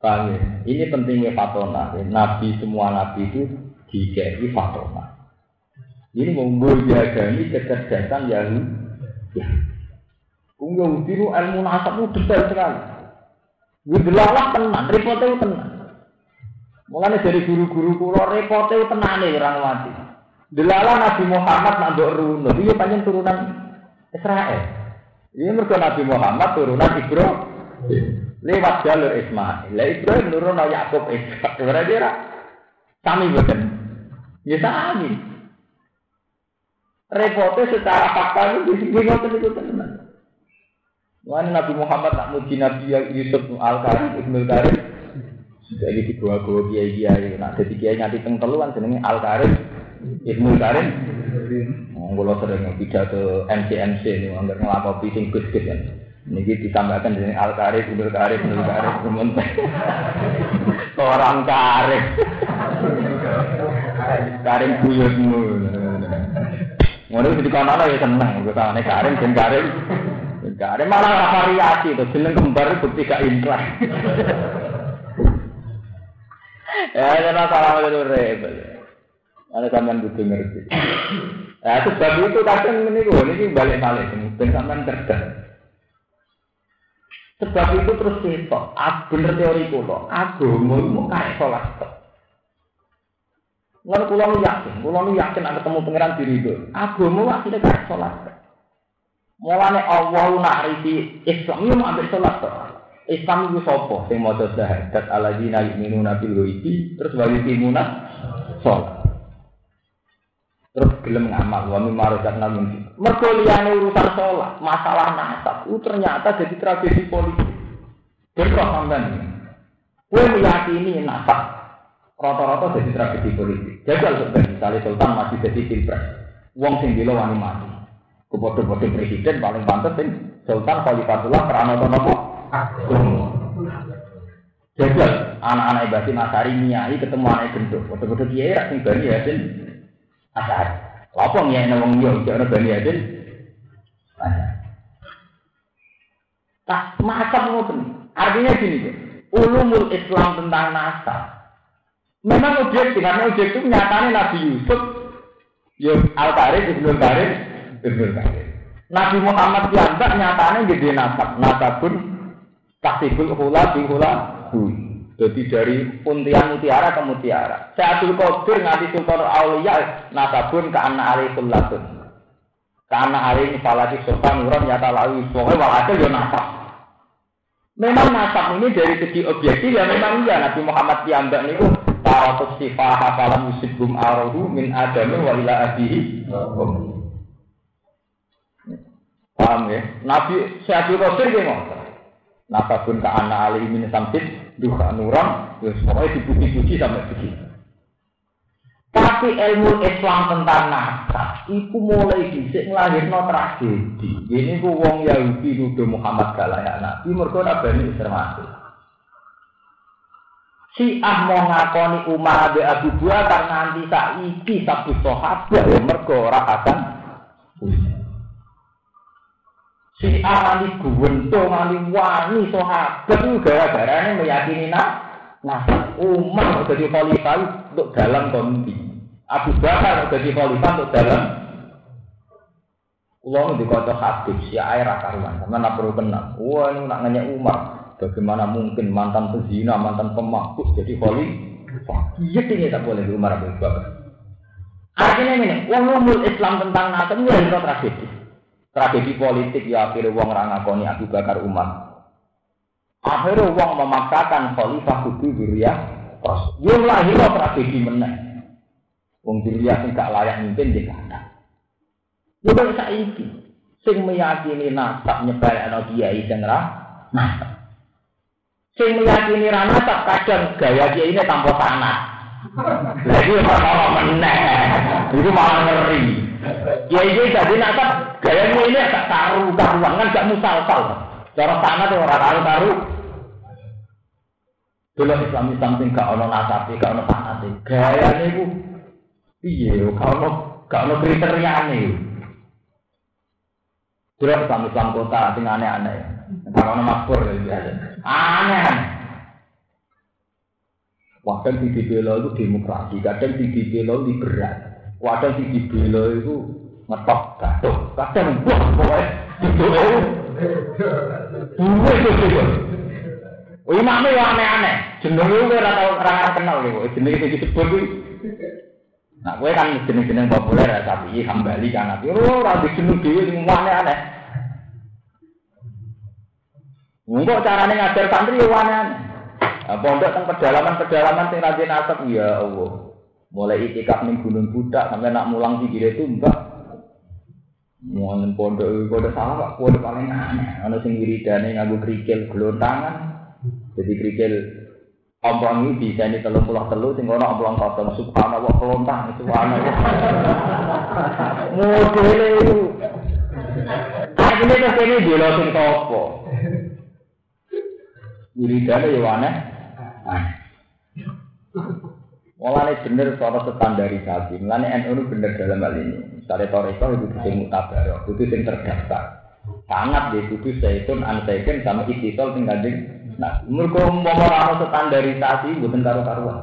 Paham ya? Ini pentingnya fatona. Nabi semua nabi itu dikei fatona. Ini memboyagani kecerdasan Yahudi. Ya. Kung Yahudi itu ilmu nasab itu detail sekali. Widelalah tenang, repotnya tenang. Mulanya dari guru-guru kulo repotnya tenang nih orang mati. Delala Nabi Muhammad nak ndok runut, iya panjang turunan Israel. Ini mereka Nabi Muhammad turunan Ibrahim lewat jalur Ismail. Lah Ibrahim nurun Yakub Ishak. Kira-kira kami bukan. Ya sami. Repotnya secara fakta itu di sini ngotot itu tenan. Mana Nabi Muhammad tak muji Nabi Yusuf Al Karim Ibnu Karim. Sudah ini dibawa-bawa kiai kiai. Nak jadi kiai nanti teng teluan jenenge Al Karim Ibnu Karim. Kalau sering pidato MCMC ini, nggak ngelakuin sing gus-gus kan. Niki ditambahkan dengan al karif, udur karif, udur karif, sementara orang karif, karim buyutmu. Ngono di kono ya seneng, nih karim, jen karim, karim malah variasi tuh, jeneng kembar bukti gak inkrah. Ya, jangan salah itu rebel. Ada sampean butuh ngerti. Ya, sebab itu kadang gue ini balik-balik, ben sampean cerdas. Sebab itu terus kita, ah, bener teori kulo, agama itu kayak sholat tok. Lalu kulo yakin, kulo yakin ada ketemu pangeran diri itu. Agama aslinya kayak sholat tok. Mulane Allah narisi Islam itu mau ambil sholat tok. Islam itu sopo, sing mau syahadat ala dina yu'minuna bil terus wali timuna sholat. Terus gelem ngamal wa mimma razaqna min mergo urusan sholat masalah nasab itu ternyata jadi tragedi politik. Bentrok sampean. Kowe meyakini nasab rata-rata jadi tragedi politik. Jajal sebenarnya misalnya sultan masih jadi pilpres. Wong sing bilo wani mati. Kepodo-podo presiden paling pantas sing sultan khalifatullah apa nopo jajal anak-anak ibadi nasari nyai ketemu anak gendut. Foto-foto kiai rak sing bani ya asar. Apa ngene wong yo iki ana bani adil? Tak macam ngoten. Artinya gini, ulumul Islam tentang nasab. Memang objektif, karena objektif nyatanya Nabi Yusuf, ya Al Karim, Ibnu Karim, Ibnu Karim. Nabi Muhammad piyambak nyatanya gede nasab, nasabun tasibul hula bi hula jadi dari untian mutiara ke mutiara. Sa'adul Qadir nganti Sultan Aulia nasabun ke anak ali kullatun. Ke anak ali falati sultan nuran nyata lawi. Pokoknya walhasil ya nasab. Memang nasab ini dari segi objektif ya memang iya Nabi Muhammad Piyambak niku taratus sifah hafalam musibum arohu min adami wa ila abihi. Paham ya? Nabi Syaikhul Qadir gimana? Nasabun ke anak ali min samsid duha nuram, ya pokoknya dipuji-puji sampai begitu. Tapi ilmu Islam tentang nasab, itu mulai disik ngelahirno tragedi. Ini ku wong Yahudi nuduh Muhammad gak layak nabi, mereka nabani termasuk. Si ah mau ngakoni Umar Abi Abu Bakar nganti saiki satu sahabat ya mergo ora akan Si A nganti guwento nganti wani sahabat itu gara ini meyakini nak nah Umar jadi khalifah untuk dalam kondi. Abu Bakar jadi khalifah untuk dalam Ulang di kota Habib, si air karuan, sama nak perlu kenal. Wah ini nak nanya Umar, bagaimana mungkin mantan pezina, mantan pemabuk jadi khalifah? Iya ini tak boleh Umar Abu Bakar. Artinya ini, umul Islam tentang ini adalah tragedi. Tragedi politik ya akhirnya wong rangakoni Abu Bakar Umar. Akhirnya wong memaksakan khalifah kudu diriya terus. Yo lahir tragedi meneh. Wong diriya sing gak layak mimpin di kana. Yo kok saiki sing meyakini nasab nyebalekno kiai sing ra nasab. Sing meyakini ra nasab kadang gaya kiai ini tanpa tanah. Lagi ora meneh. Itu malah ngeri. Ya ini jadi nasab gayanya ini agak karu karuan kan gak musalsal. Cara tanah tuh orang karu karu. Dulu Islam Islam sing gak ono nasabi gak ono tanah sih. Gayanya itu iya gak ono gak ono kriteria nih. Dulu Islam Islam kota sing aneh-aneh. Gak ono makmur biasa. Aneh. Kadang di dibela itu demokrasi, kadang di liberal, kadang di dibela itu ngetok gaduh kadang buah pokoknya duwe itu Oh imamnya ya aneh-aneh, jeneng itu ora tau ora kenal gitu, jeneng itu disebut itu. Nah, gue kan jeneng-jeneng populer ya, tapi hambali kan, tapi oh, ora di jeneng dewi semua aneh-aneh. Enggak caranya ngajar santri ya aneh-aneh. Nah, pondok tentang pedalaman-pedalaman sing rajin asap ya Allah. Mulai itikaf ning Gunung Budak sampai nak mulang sikile tumbak. Wonten pondok pondok salah Pak, pondok paling aneh. Ana sing wiridane nganggo krikil glontangan. Jadi krikil ompong ini bisa ini telur pulau telur, sing ono ompong kosong subhanallah kelontang subhanallah. Modele itu. Artinya terus ini dia sing topo. Wiridane ya aneh. Mulane bener cara standarisasi. Mulane NU bener dalam hal ini. Misalnya toriko itu sing mutabar, itu sing terdaftar. Sangat di kudu zaitun ansaiken sama istisol sing kanjeng. Nah, mereka mau merano standarisasi bukan karo karuan.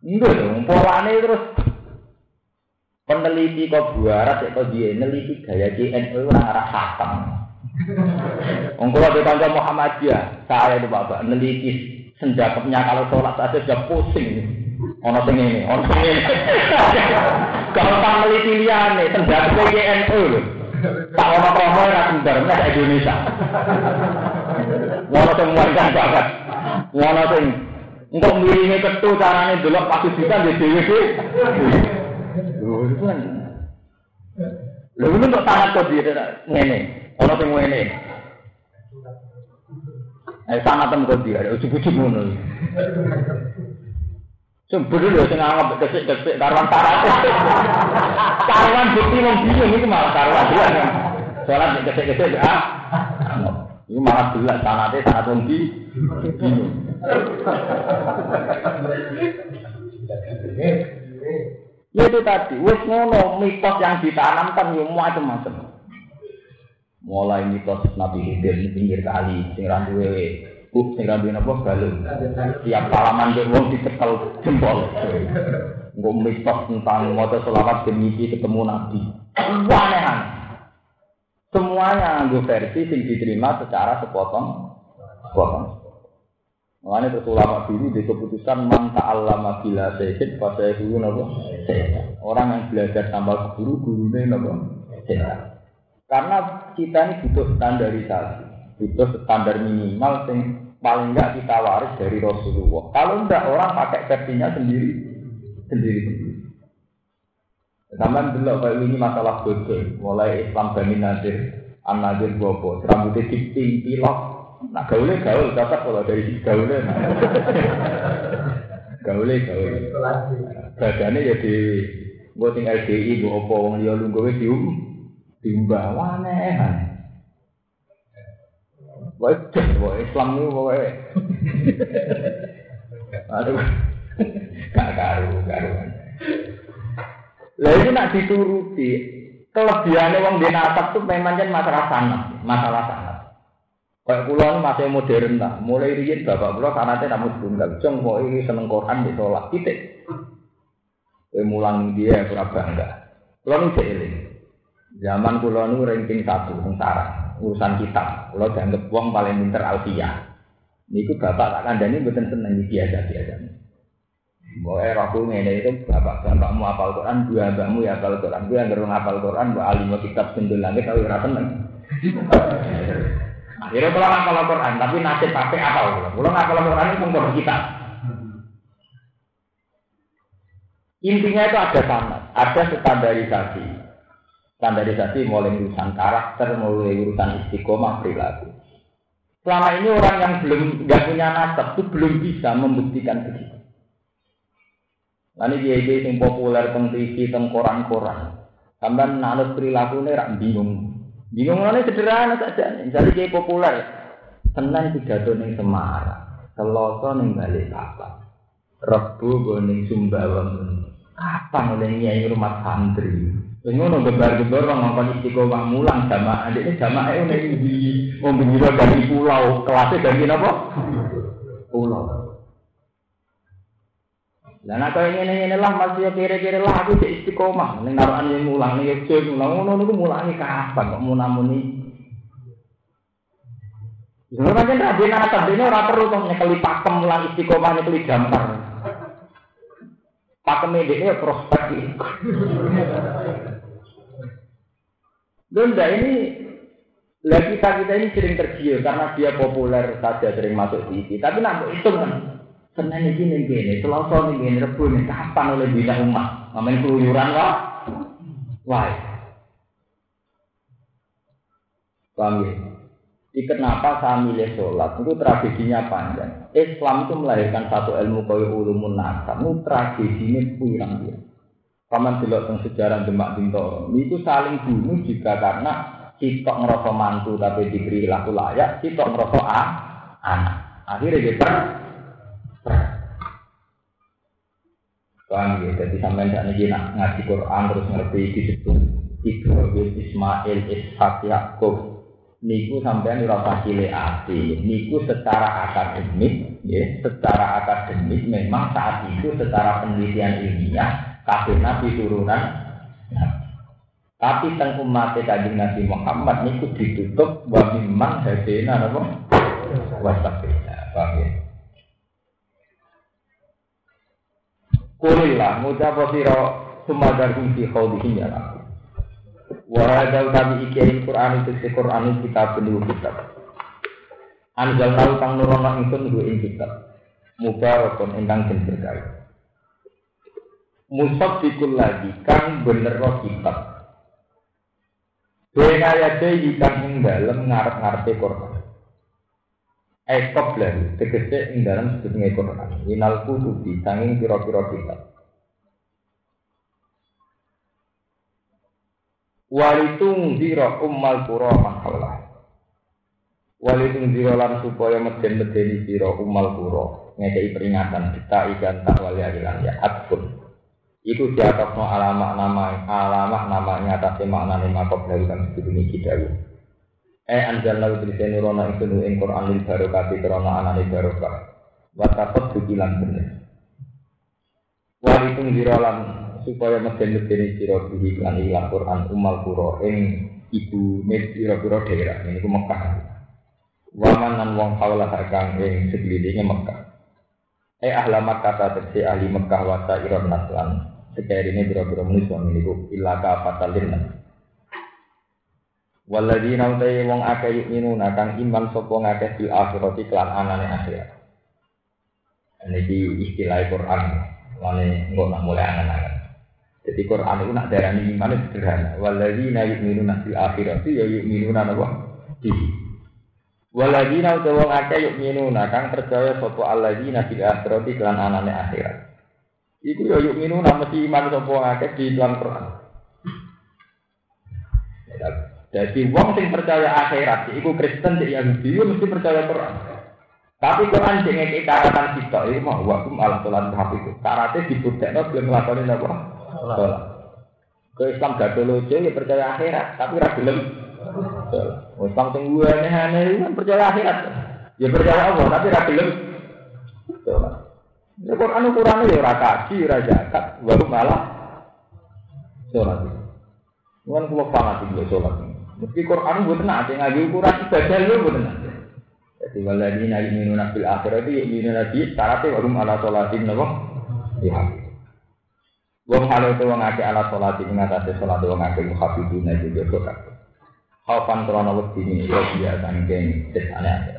Enggak dong, polane terus peneliti kok buarat ya kok dia neliti gaya JNU orang arah hatam. Ongkol di kantor Muhammadiyah, saya itu bapak neliti senjakapnya kalau sholat saja sudah pusing. Ono sing ngene, ono sing. Kalau tak meliti liyane, tendang ke YNU lho. Tak ono promo ora tendar nek Indonesia. Ono sing warga banget. Ono sing engko miringe ketu delok pasti bisa di iki. Lho itu kan. Lho itu untuk tangan kok ngene. Ono sing ngene. Eh sangat tem kok dia, ujug-ujug ngono. Sumber lho sing anggap kesik-kesik karuan tarat. Karuan bukti wong bingung malah karuan dia kan. Kesik-kesik ah. Ini malah jelas sanate sangat wong bingung. Ya itu tadi, wis ngono mitos yang ditanamkan yo macam-macam. Mulai mitos Nabi Khidir di pinggir kali, sing ra duwe Uh, sing rambi napa balung. Tiap salaman ke wong dicekel jempol. Engko mitos tentang maca selawat demi ketemu Nabi. Aneh Semuanya nganggo versi sing diterima secara sepotong sepotong. Makanya terus ulama dulu di keputusan man ta'allama bila sehin pada guru napa Orang yang belajar tanpa guru gurunya napa Karena kita ini butuh standarisasi butuh standar minimal yang paling enggak kita waris dari Rasulullah. Kalau enggak orang pakai versinya sendiri sendiri sendiri. Zaman dulu kayak ini masalah bodoh, mulai Islam Bani Nadir, An Nadir Bobo, rambutnya diping, pilok, nah gaulnya gaul, cocok kalau dari gaulnya. Nah. gaulnya gaul. Badannya ya di, gue tinggal DI, gue opo, wong liya lungguwe dium, diumbah, aneh. Waduh, wah Islam itu pokoknya. Aduh, gak karu, karuan. Lah nak dituruti, kelebihannya wong di nasab tuh memang kan masalah sanat, masalah sanat. Kayak pulau masih modern lah, mulai riyen bapak pulau sanatnya namun tunggal, jeng kok ini seneng Quran di sholat, titik. Kue mulang dia pura bangga. Pulau ini Zaman pulau nu ranking satu, tentara urusan kitab. Kalau dianggap wong paling pinter Alfia. Niku bapak tak kandani bukan seneng biasa biasa. Mau era ngene itu bapak bapakmu apal Quran, dua bapakmu ya apal Quran, gue yang gerung apal Quran, mbak alim kitab sendul langit tapi ora tenang. Akhirnya kalau ngapal Quran, tapi nasib pakai apal. Kalau ngapal Quran itu pun kita. Intinya itu ada sama, ada standarisasi. Standarisasi mulai urusan karakter, mulai urusan istiqomah perilaku. Selama ini orang yang belum nggak punya nasab itu belum bisa membuktikan begitu. Lalu dia dia yang populer tentang TV, tentang koran-koran. Sampai nanut perilaku ini rak bingung. Bingung ini sederhana saja. Misalnya dia populer, senang pidato ning Semarang, Selasa ning Balikpapan, Rebu gue ning Sumbawa. Kapan oleh nyai rumah santri? ngono bebar-bebar wong ngapa istiqo wong mulang jamaah. adik jamaah e ayo nih di membenjiro dari pulau. Kelasnya dari apa? Pulau. Lah nak kau ini ini lah masih kira-kira lah aku di istiqo mah nih yang mulang nih yang cewek mulang ngono niku mulangi kapan kok munamuni. namun nih Jangan aja nih, dene nanya perlu kok nyekeli pakem lan istiqomah nyekeli gambar. Pakeme ini dia prospek Bunda ini lah kita kita ini sering tergiur karena dia populer saja sering masuk TV. Tapi nak itu kan Senin ini gini Selasa ini gini, Rebu ini kapan oleh bina umat? Ngamen keluyuran wah. Paham ya? Jadi kenapa saya milih sholat? Itu tragedinya panjang. Islam itu melahirkan satu ilmu kaya ulumun nasab. Itu tragedinya dia. Paman delok teng sejarah Demak Bintoro, itu saling bunuh juga karena kita ngerasa mantu tapi diberi laku layak, kita ngerasa ah, anak. Akhirnya dia per, ya? Jadi sampai saat ini nak ngaji Quran terus ngerti disebut Ibrahim, Ismail, Ishak, Yakub. Niku sampai ngerasa cile ati. Niku secara akademik, ya, secara akademik memang saat itu secara penelitian ilmiah kabeh nabi turunan Tapi teng umat kanjeng Nabi Muhammad niku ditutup wa mimman hadena napa? Wasabina. Paham ya? Kulillah ngucap sira sumadar fi khawdihim ya Rabbi. Wa kami iki Quran itu si Quran kita belu kitab. Anjal nau kang nurono ingsun ing kitab. Mubarakun ingkang den berkah musaddiqul lagi kang bener kitab. Bena ya deyi kang ing dalem ngarep-ngarepe Quran. Ekop lagi, tegese ing dalem sedune Quran. Minal kutubi sanging pira-pira kitab. Walitung zira ummal qura mahalah. Walitung zira lan supaya meden-medeni zira ummal qura. Ngekei peringatan kita ikan tak wali adilan ya adpun. Iku di atas no alamat nama alamat namanya atas makna nama kau dari kan sebelum kita Eh anjal lalu tulisan nurona itu nu ing Quran lil barokati karena anane barokah. Watakot bukilan bener. Walitung dirolan supaya meden medeni siro bihi kan ilang Quran umal puro ing ibu puro daerah ini ku Mekah. Waman wong kaulah kang ing sekelilingnya Mekah. Eh ahlamat kata tersi ahli Mekah wasa iron naslan Sekali ini biro-biro manusia miliku ilaka fatalin. Waladina utai wong yuk minuna kang iman sopo ngakeh bil akhirati kelan anane akhirat. Di istilah Quran, lane nggak nak mulai angan-angan. Jadi Quran itu nak darah ini iman sederhana. Waladina yuk minuna bil akhirati ya yuk minuna apa? Di. Waladina utai wong akeh yuk minuna kang percaya sopo aladina bil akhirati kelan anane akhirat. Iku ya yuk minu nama si iman sopo ngake di dalam Quran. Jadi wong sing percaya akhirat, iku Kristen di Yahudi, itu mesti percaya Quran. Tapi Quran sing ngeke karatan kita, itu mah wakum ala hati itu. Karate dibudekno belum ngelakonin apa? Sholat. Ke Islam gak dulu ya percaya akhirat, tapi ra gelem. Islam sing gue aneh-aneh kan percaya akhirat. Ya percaya Allah, tapi ra gelem. Ya Quran ukurannya ya ora kaji, ora zakat, baru malah sholat. Kan kula fanatik ya sholat. Meski Quran buat ada ngaji ukuran ibadah ya buat tenang. Jadi waladina yu'minuna bil akhirat itu yu'minuna bi syaratnya baru malah sholatin napa? dihafid. Wong itu wong akeh ala sholat ing atase sholat wong akeh muhafidina juga kok. Kapan krono wedi ini ya biasa sangking desane akeh.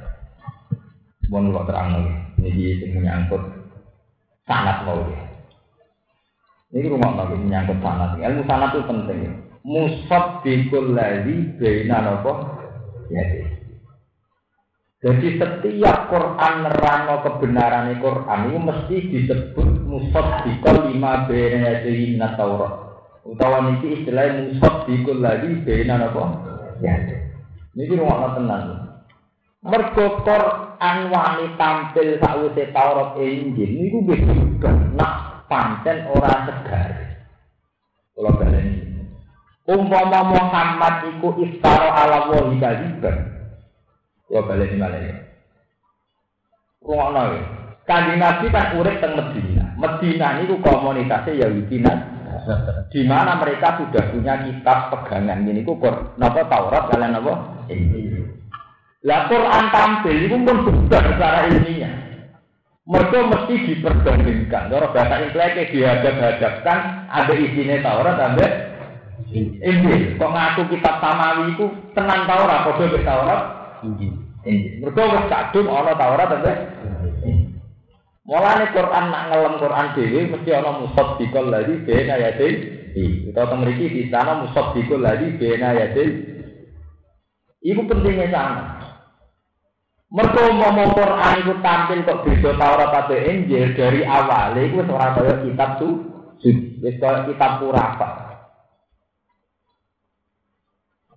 Mun kok terang niki sing menyangkut sanat mau ya. Ini rumah nabi menyangkut sanat. Ilmu sanat itu penting. Musab bikul bina nopo ya. Jadi setiap Quran nerano kebenaran Quran itu mesti disebut musab bikul lima bina jadi Taurat. Utawa niki istilah musab bikul lali bina nopo ya. Ini rumah tenang. Mergo Quran wani tampil sakwise Taurat Injil niku wis nak pancen ora segar. Kalau baleni. Umpama Muhammad iku iftara ala wahi kaliban. Kalau baleni malah ya. Kanjeng Nabi kan urip teng Medina. Medina niku komunitasnya Yahudi di mana mereka sudah punya kitab pegangan ini ku napa Taurat kalian napa Lah Quran tampil itu pun benar secara ilmiah. Mereka mesti diperbandingkan. Kalau bahasa Inggrisnya dihadap-hadapkan, ada isinya Taurat, ada Injil. Kok ngaku kitab Samawi itu tenang Taurat, kode Taurat? Injil. Mereka wis kadung ana Taurat ada Mulane Quran nak ngelem Quran dhewe mesti ana musaddiqal ladzi bena yadil. Kita teng mriki di sana musaddiqal ladzi bena yadil. Iku pentingnya sana. Mergo mau Quran itu tampil kok beda Taurat atau Injil dari awal itu wis ora kaya kitab tu wis kitab purapa.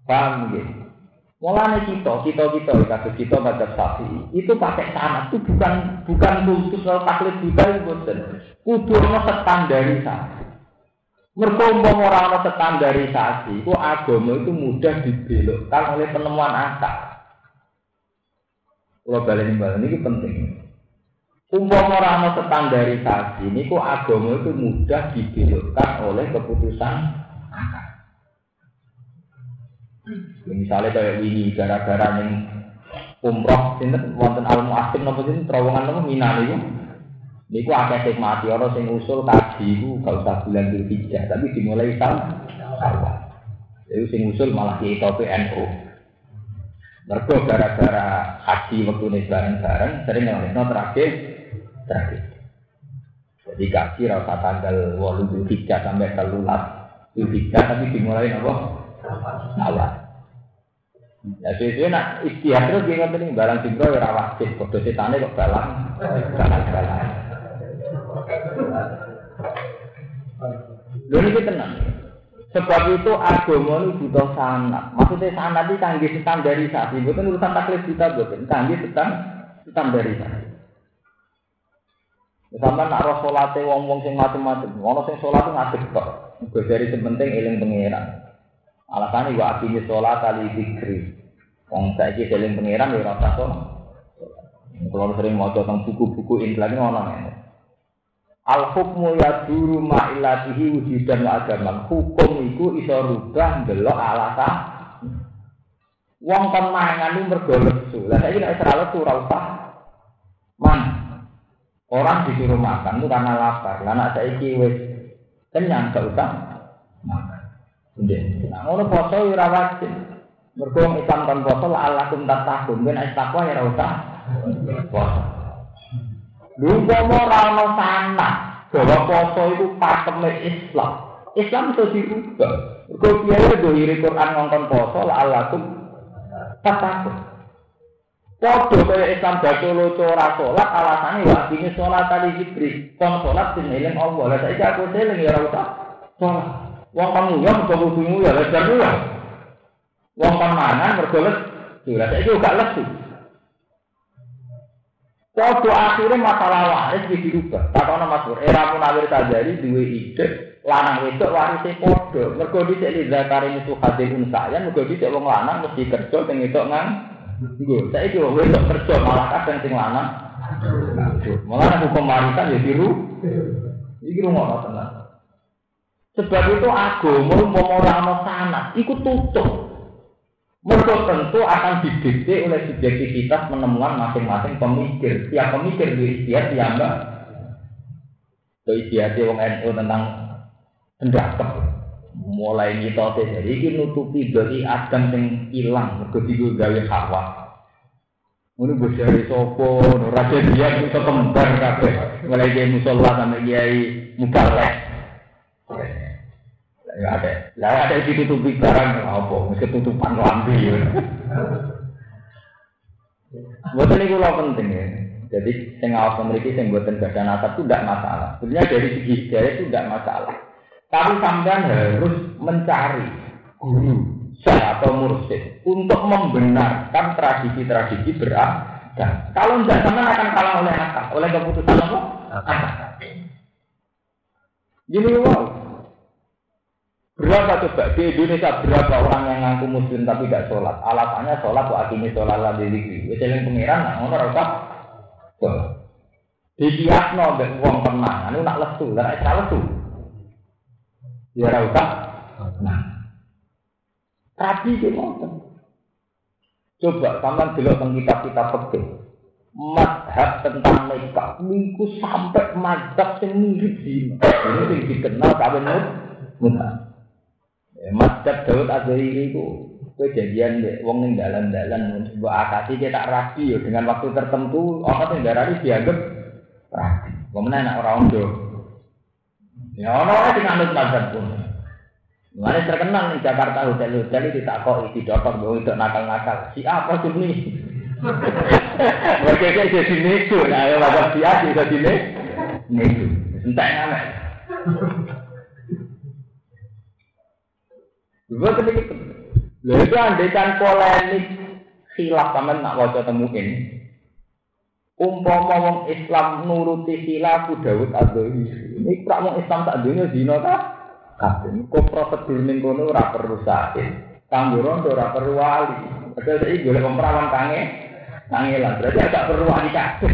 Paham nggih? Mulane kita, kita kita kados kita pada sapi itu pakai sanad itu bukan bukan khusus kalau taklid itu boten. Kudu ana standarisasi. Mergo umpama ora ana standarisasi, itu agama itu mudah dibelokkan oleh penemuan akal. Kalau balik balik ini penting. Umpama orang standarisasi ini kok agama itu mudah dibelokkan oleh keputusan. Misalnya kayak ini gara-gara yang umroh ini wonten al muasim nopo ini terowongan nopo minan itu. Niku akeh sing mati orang sing usul kaji itu gak usah bulan Dzulhijjah tapi dimulai tahun awal. Jadi sing usul malah di NU. Mergo gara-gara haji waktu ini bareng-bareng sering ngelakno terakhir terakhir. Jadi kaji rasa tanggal walu tiga sampai telulas tiga tapi dimulai nopo awal. Ya sesuai nak istiadat terus dia ngerti barang singkro ya sih, kode setane kok balang, balang balang. Lalu ini tenang. Sebab itu agama itu butuh sanat. Maksudnya sanat itu canggih standarisasi. Bukan urusan taklif kita, bukan canggih standarisasi. Sama nak roh solate wong wong sing macam-macam. Wong sing sholat ngadeg kok. Gue dari sepenting eling pangeran. Alasannya wa akini sholat kali zikri. Wong saiki eling pangeran ya rasa sholat. Kalau sering mau tentang buku-buku intelek ngono ngene. Al hukmu yaduru ma'ilatihi wujudan wa agaman. Hukum iku iso rubah ndelok alasan. Wong kon mangan iku mergo lesu. Lah saiki nek ora lesu ora usah man. Orang disuruh makan itu karena lapar. Nek saiki wis kenyang gak usah makan. Nah, ngono poso ora wajib. Mergo Islam kan poso la alakum tatakun. Ben takwa ya ora usah poso. Lu mau rano sana bahwa poso itu pakemnya Islam. Islam itu dirubah. Kau biaya dohiri Quran ngongkon poso lah alakum takut. Podo kaya Islam batu lo cora sholat alasannya wah ini sholat tadi zikri. Kon sholat eling Allah. Lah saiki aku eling ya ora usah sholat. Wong kamu ya mergo kudu ya lah jar ya. Wong kan mangan mergo lesu. Lah saiki gak lesu. Waktu akhirnya masalah waris di dirubah. Tak ono Mas era munawir tajari dua ide lanang wedok warisnya podo. Mergo dhisik li zakari itu hadir unsayan, mergo dhisik wong lanang mesti kerja sing wedok ngang. Nggo, saiki wong wedok kerja malah kadang sing lanang. Malah hukum warisan ya biru. Iki rumah tenan. Sebab itu agama mau ora ana iku tutup. Mereka tentu akan didikte oleh subjektivitas menemukan masing-masing pemikir. Tiap pemikir di istiadat diambah. Itu wong NU tentang pendapat. Mulai nyitote jadi ini nutupi dari Adam yang hilang, mergo gawe hawa. Ini bos dari sopo, raja dia itu kembar kabeh. Mulai dia musola sampai kiai mubalek. Ya ada, lah ada ditutupi barang apa? Mesti tutupan lambi. Buat ini kalau penting ya. Jadi sing awak memiliki sing buatan gada nasab itu tidak masalah. Sebenarnya dari segi hidayah itu tidak masalah. Tapi sampean harus mencari guru saya atau mursyid untuk membenarkan tradisi-tradisi beragam. Kalau tidak sampean akan kalah oleh akal, oleh keputusan apa? Akal. Jadi wow. Berapa coba di Indonesia berapa orang yang ngaku muslim tapi tidak sholat? Alasannya sholat wa akimi sholat lah di dikri. Wis eling pengiran nak ngono ora usah sholat. Dikiasno mbek wong tenang, anu nak lesu, lah nek lesu. Ya ora. Nah. Tapi ki ngoten. Coba sampean delok teng kitab-kitab fikih. Madhab tentang nikah niku sampai madhab sing mirip. Ini sing dikenal kawin mutlak. Ya, Madhab Daud Azhari itu kejadian deh, wong ning dalan-dalan sebuah akati dia tak rapi ya dengan waktu tertentu yang darah dianggap rapi. Kemudian anak orang do. Ya orang sing anut mazhab pun. Mulane terkenal di Jakarta hotel-hotel itu tak kok iki dokter bahwa itu nakal-nakal. Si apa sih ini? Mereka kayak jadi nesu, nah ya wajah si A jadi nesu. Entah ngamek. Dua ketika Lalu andekan polemik khilaf sama nak wajah temuin. Umpama wong Islam nuruti khilaf Dawud Adoi. Ini prak wong Islam tak dunia zina ta? Kabeh. Kok prosedur ning kono ora perlu sakit. Kanggo rondo ora perlu wali. Padahal iki golek wong perawan kange kangelan. Berarti agak perlu wali kabeh.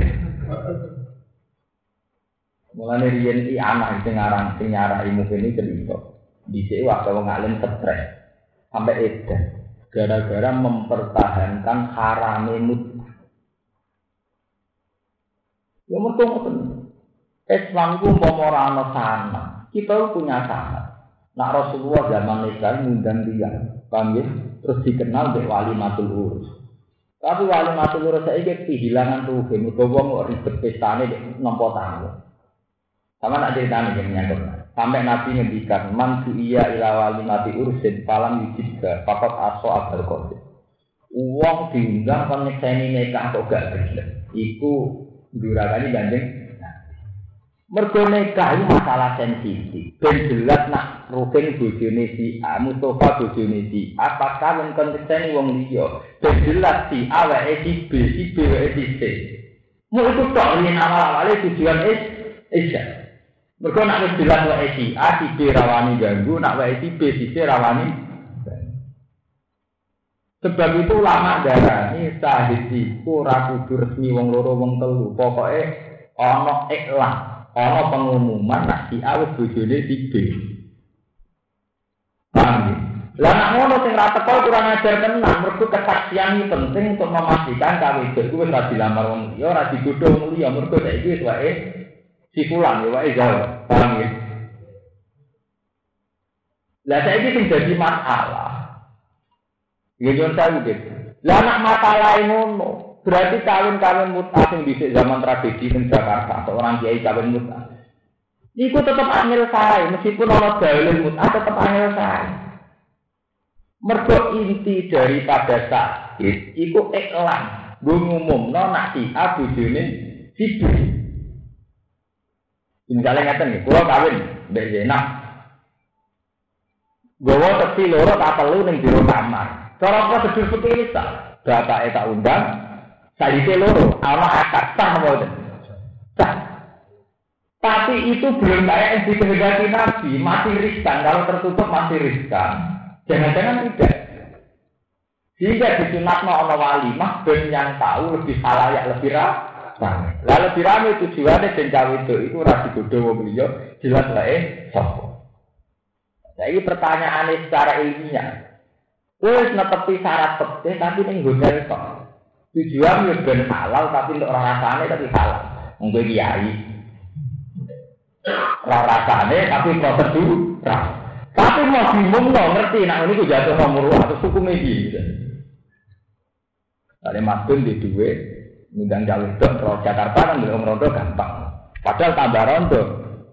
Mulane riyen iki anak sing aran sing nyarai mungkin cerita. Dhisik waktu wong alim stres sampai edan gara-gara mempertahankan harame mut'ah. Ya mergo ngoten. Islam ku ora ana sana. Kita punya sana. Nak Rasulullah zaman nikah ngundang dia, paham ya? Terus dikenal dari wali matul urus. Tapi wali matul urus saya kehilangan tuh, mergo wong ribet pestane nampa tamu. Sama nak yang nyangkut. Sampai Nabi ngendikan, man iya ila mati ursin palam yujibga, papat aso abal kodir. Uang diundang kon nyekseni nikah kok gak gelem. Iku durakane gandeng. Mergo nikah itu masalah sensitif. Ben jelas nak rukin bojone si A, Mustafa bojone si A, apakah men kon nyekseni wong liya. Ben jelas si A wae si B, si B wae si C. Mau itu tok yen awal-awale tujuan is isya. Mereka nak wis jelas wae si A, B rawani ganggu, nak wae si B, si C rawani. Sebab itu lama darah ini sahid iku ora kudu resmi wong loro wong telu. Pokoke ana iklan, ana pengumuman nak si A wis bojone si B. Paham ya? Lah nak ngono sing ra teko kurang ajar tenan, mergo kesaksian iki penting untuk memastikan kawin iku wis ra dilamar wong liya, ora digodho wong liya, mergo saiki wis wae si pulang ya wae jauh paham ya. Lah saya ini jadi masalah. Ya jangan tahu gitu. Lah anak masalah ngono. Berarti kawin-kawin mutah yang bisa zaman tradisi di Jakarta seorang kiai kawin mutah. Iku tetap angel saya, meskipun orang dalil mutah tetap angel saya. Mergo inti daripada sakit, iku iklan. Gue ngumum, no nak si A bujune si B. Misalnya ngeten nih, kulo kawin mbek Zainab. Gowo tepi loro tak telu ning jero kamar. Cara prosedur seperti tak. Bapake tak undang, salite loro, ana akad sah mboten. Sah. Tapi itu belum kayak yang dikehendaki Nabi, masih riskan. Kalau tertutup masih riskan. Jangan-jangan tidak. Sehingga disunatno ana walimah ben yang tahu lebih ya lebih rah rame. Lalu lebih rame tujuannya dan cawe itu itu rasi bodoh wong liya jelas wae sapa. Nah pertanyaan secara ilmiah. Wes netepi syarat pete tapi ning kok. Tujuan yo ben halal tapi untuk rasane tapi halal. Mungkin kiai. rasane tapi prosedur. Tapi mau bingung no ngerti nak ini jatuh nomor atau hukum ini. Ada masuk di dua, ngundang jalur dong, kalau Jakarta kan belum rondo gampang. Padahal tambah rondo,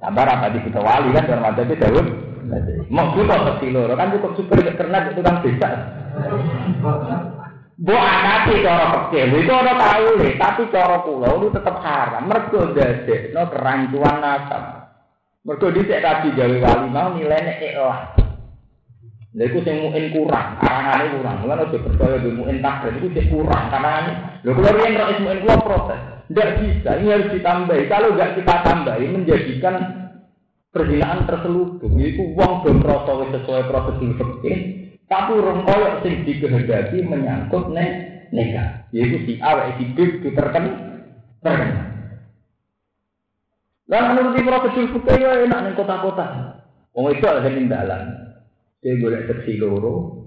tambah rapat di kita wali kan, orang itu jauh. Mau kita pasti loro kan cukup super karena itu kan bisa. Bu akati cara kecil, itu orang tahu nih, tapi cara pulau itu tetap haram. Mereka jadi, no kerancuan nasab. Mereka di tadi gawe wali mau nilainya ikhlas. Lha iku sing muin kurang, arangane kurang. Mulane aja percaya di muin takdir itu sing kurang karena lho kula riyen ro muin kula protes. Tidak bisa, ini harus ditambahi. Kalau nggak kita tambahi menjadikan perzinaan terselubung. Itu uang belum proses sesuai prosedur fikih, tapi orang koyok sing dikehendaki menyangkut nek neka. Yaitu si A, si B itu terken terken. Lah menurut prosedur fikih ya enak ning kota-kota. Wong itu ada dalan. Dia golek seksi loro.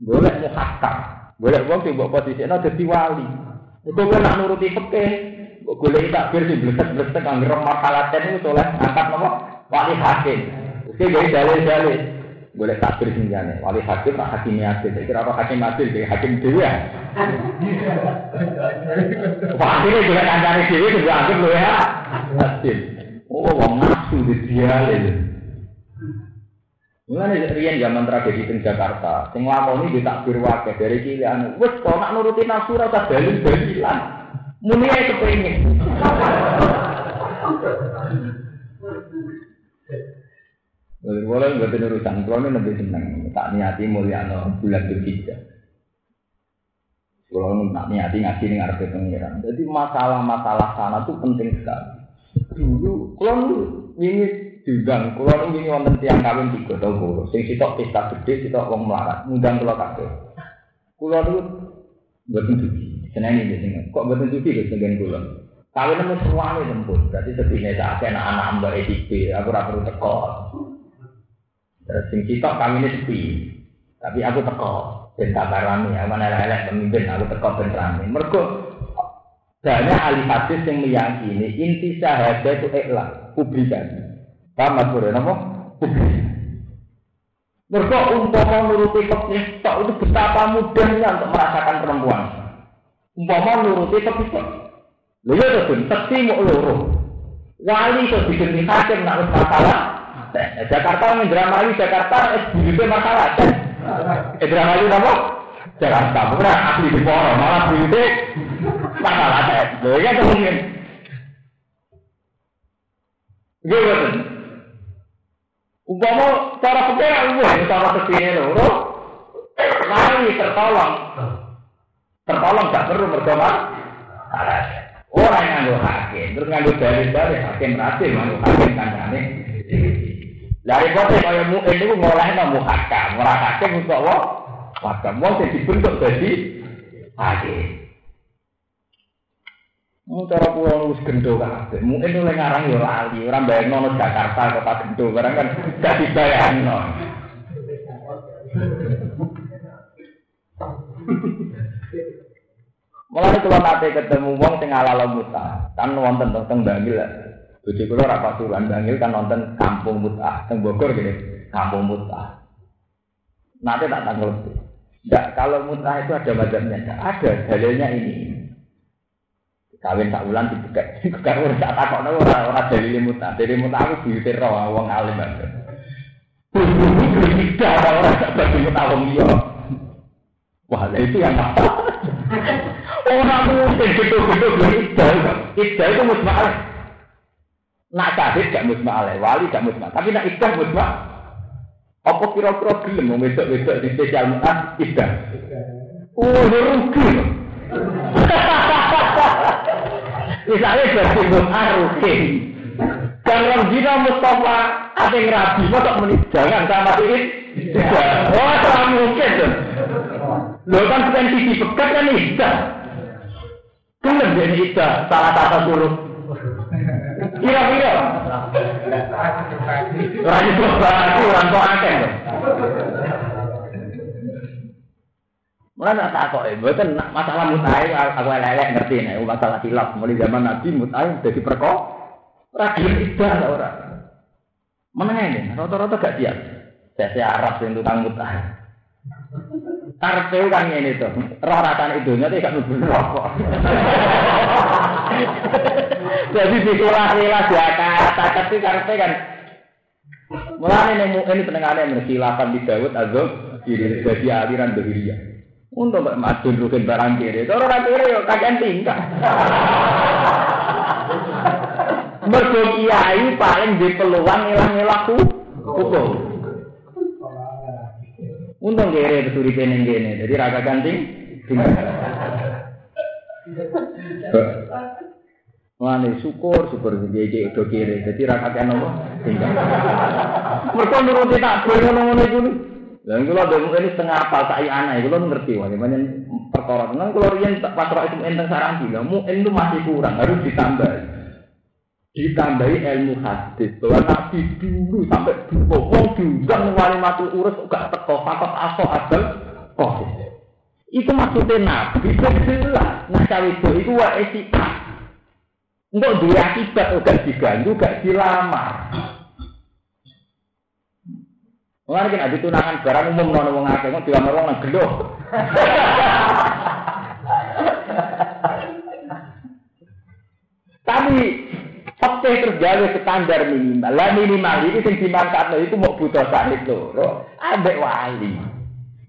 Golek muhakkam. Golek wong sing mbok posisine dadi wali. Itu kan nak nuruti fikih. Kok golek takbir sing bleset-bleset anggere makalaten itu oleh angkat nopo wali hakim. Oke gawe dalil-dalil. Boleh takbir sing jane. Wali hakim tak hakim adil. Kira apa hakim adil iki hakim dhewe ya. Wah, ini juga kancane dhewe anggap lho ya. Adil. Oh, wong nafsu di dialil. Mulane riyen zaman tragedi di Jakarta, sing lakoni di takbir wakil dari cilik wis kok nak nuruti nafsu ora usah dalil-dalilan. Muni ae kepengin. Boleh nggak betul urusan, ini lebih senang, tak niati mulia no bulan berhijjah. Kalau nak niati ngaji nih ngarep pengiran. Jadi masalah-masalah sana tuh penting sekali. Dulu, kalau ini diundang kula ini wonten tiang kawin tiga tau kula sing sitok pesta gede sitok wong melarat ngundang kula kabeh. Kula niku mboten dugi seneng iki sing kok mboten dugi lho sing kula? Kawin nemu suwane lembut. Berarti sedine sak anak-anak mbak EDP aku ora perlu teko. Terus sing sitok kawine sepi. Tapi aku teko ben kabarane aku mana elek pemimpin aku teko ben rame. Mergo banyak ahli hadis yang meyakini inti syahadat itu ikhlas publikasi Mas Bro, napa? Mereka umpama nuruti tok itu betapa mudahnya untuk merasakan perempuan. Umpama nuruti tok. Lho ya to, tekti mau loro. Wali itu diganti hakim nak masalah. Nah, Jakarta Indramayu Jakarta es buyute masalah. Indramayu napa? Jakarta bukan asli di Poro, malah buyute masalah. Lho ya mungkin. Gimana? Umpama cara pikir wah cara ke sini loro, lari tertolong, tertolong gak perlu berdoa. Orang yang nganggo hakim, terus nganggo dalil-dalil hakim berhasil nganggo hakim kancane. Dari kote kaya mu ini ku ngolehno muhakam, ora hakim untuk apa? Wakam wong sing dibentuk dadi hakim. Oh, cara pulau wis gendo kabeh. Mungkin oleh ngarang ya lali, ora bayangno no Jakarta kota gendo, barang kan gak dibayangno. Mulai kalau nate ketemu wong sing ala muta, kan wonten teng Bangil. Bojo kula ora pasuruan Bangil kan nonton Kampung Muta, teng Bogor gini, Kampung Muta. Nanti tak tanggal Tidak, kalau muta itu ada macamnya, ada dalilnya ini kawin tak ulang dibuka bukan urus tak takok ora ora dalile muta dari muta aku buyute ro wong alim banget tidak orang tak bagi muta wong iya wah itu yang apa? Orang mungkin gitu gitu itu itu itu musma nak sadis gak musma wali gak musma tapi nak idah musma apa kira-kira gelem mau besok-besok di spesial muta idah oh rugi Misalnya jadi mu'arufin. Kalau zina Mustafa ada yang rabi, masa menit jangan sama ini. Oh, tak mungkin tuh. Lo kan bukan sisi pekat kan Ida. Kan jadi Ida, salah satu suruh. Kira-kira. Tuh orang akeh. Mulai nak tak kok, bukan masalah mutai, aku elek ngerti nih, masalah hilaf. Mulai zaman Nabi mutai jadi perko, Ora gelem ibadah ora. Meneng rata-rata gak siap. Saya Arab sing tukang mutah. Karpe kan ini tuh, roh itu nanti gak nubuh rokok. Jadi dikulah-kulah dia kata, tapi karpe kan Mulai ini ini pendengarnya bersilakan di Dawud diri jadi aliran Bahiriyah. Untuk mbak Madun rugen barang kiri, kalau orang kiri yuk kagian tingkah. Mergo kiai paling di peluang hilang-hilang hukum. Untung kere besuri kene kene, jadi raga ganting. Mulane syukur syukur jadi do kere, jadi raga apa? Tinggal. Mergo nuruti tak ngono-ngono iku. Lah kula dhewe ini setengah apa sak anak kula ngerti wae pancen perkara tenan kula pas ora itu enteng saranti lho mu itu masih kurang harus ditambah. Ditambahi ilmu hadis bahwa Nabi dulu sampai dulu wong diundang wali mati urus gak teko fakot aso adal kok. Itu maksudnya Nabi jelas. Nah cawe itu itu wa etika. Untuk dia akibat gak diganggu gak dilamar. Mulane kan ada tunangan barang umum nono wong akeh kok dilamar nang gelo. Tapi Fakta tergawe standar minimal. Lah minimal itu sing dimanfaatno itu mau butuh sahid loro. Ambek wali.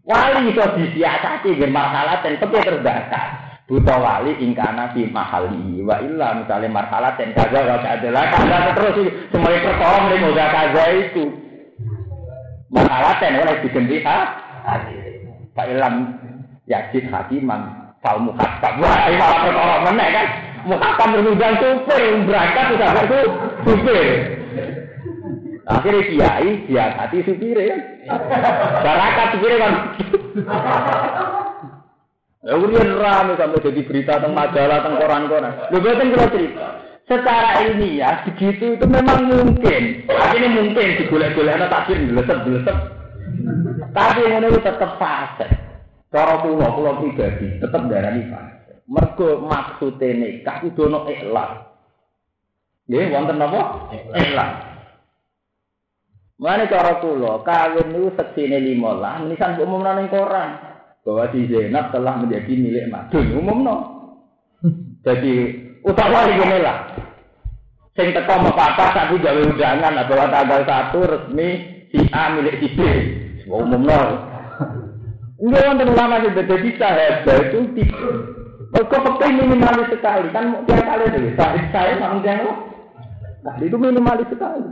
Wali itu disiasati nggih masalah dan fakta terbatas. Buta wali ingkana fi mahali wa illa misalnya masalah dan kaza wa adalah kaza terus semuanya perkara mrene kaza itu. Masalahkan oleh diganti ha. Pak Ilham Yajid Hakiman Fal Mukhtab. Wah, ini malah perkara meneh kan. Mukhtab berundang supir, berangkat sudah itu supir. Akhirnya kiai dia hati supir ya. Barakat supir kan. Ya kemudian rame sampai jadi berita tentang majalah, tentang koran-koran. Lu betul kalau cerita. Secara ya begitu itu memang mungkin. Ini mungkin digolek-golek ada takdir belesep-belesep tapi ini itu tetap fase cara pulau pulau pribadi tetap darah ini fase mergo maksudnya nikah itu no ikhlas. Ya wonten apa? ikhlas. Mana cara kula kawin niku seksine 15 menisan umum nang koran. Bahwa si Zainab telah menjadi milik Madun umumno. Jadi utawa lah. Sing teko papa tapi gawe undangan bahwa tanggal satu resmi si A milik si B. Umum nol. Enggak wonten ulama sing dadi sahabat itu tipe. Kok penting minimalis sekali kan tiap kali itu saya saya sama dia Nah, itu minimalis sekali.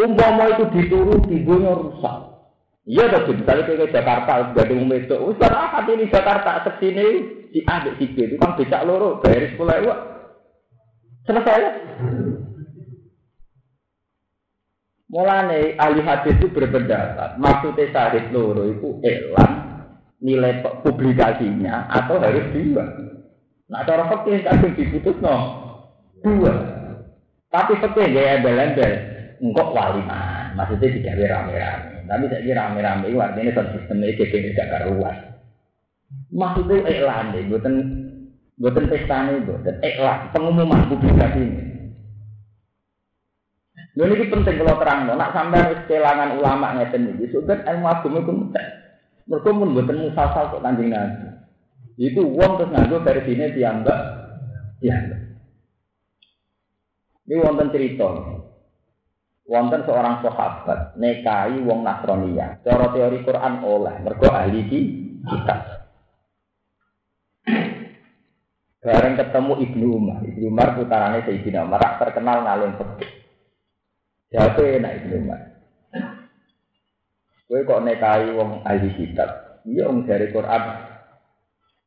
Umpama itu dituruti, dunia rusak. Iya tuh, misalnya ke Jakarta, gak ada umum itu. Ustaz, ah, ini Jakarta, ke sini, si A, si B, itu kan becak loro, bayar sekolah itu. Selesai ya? Mulane ahli hadis itu berpendapat, maksudnya sahid loro itu elang nilai publikasinya atau harus dua. Nah, cara fakir kadang diputus no dua. Tapi fakir gaya embel-embel, engkau wali man, maksudnya digawe rame-rame. Tapi saya rame-rame itu artinya sistemnya kayak gak karuan. Maksudnya iklan deh, buatan buatan pesta ini, buatan iklan pengumuman publikasi ini. Lalu ini penting kalau terang, nak sampai kehilangan ulama ngeten ini, sudah ilmu agama itu mudah. Mereka pun buatan musasal kok kanjeng nabi. Itu uang terus nganggo dari sini dianggap, dianggap. Ini wonten cerita wonten seorang sahabat nekai wong Nasrania. Cara teori Quran oleh mergo ahli di kitab. Bareng ketemu Ibnu Umar, Ibnu Umar putarane Sayyidina Umar terkenal ngalung fikih. Jatuh enak Ibnu Umar. Kowe kok nekai wong ahli kitab. Iya wong dari Quran.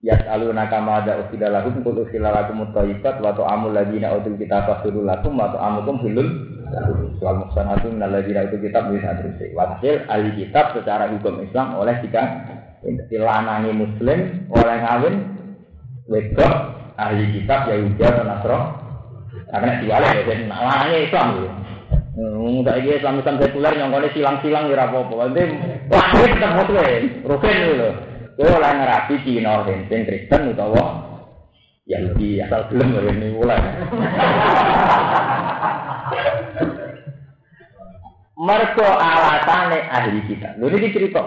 Ya alu nakama ada usila lakum kul usila lakum mutaibat wa ta'amul ladina utul kitab fasurul lakum wa ta'amukum hilul Soal itu minalladzina itu kitab bisa terus. Walhasil ahli kitab secara hukum Islam oleh jika dilanangi muslim oleh ngawin wedok ahli kitab Yahudi atau Nasro karena diwale ya jadi lanangi Islam gitu. Enggak iki Islam Islam sekuler nyongkone silang-silang ya apa-apa. Nanti lahir tetep muslim, rugen gitu. Kowe oleh ngerapi Cina, Kristen utawa Yahudi asal gelem ini mulai. Mergo alatane ahli kita. Lho ini cerita.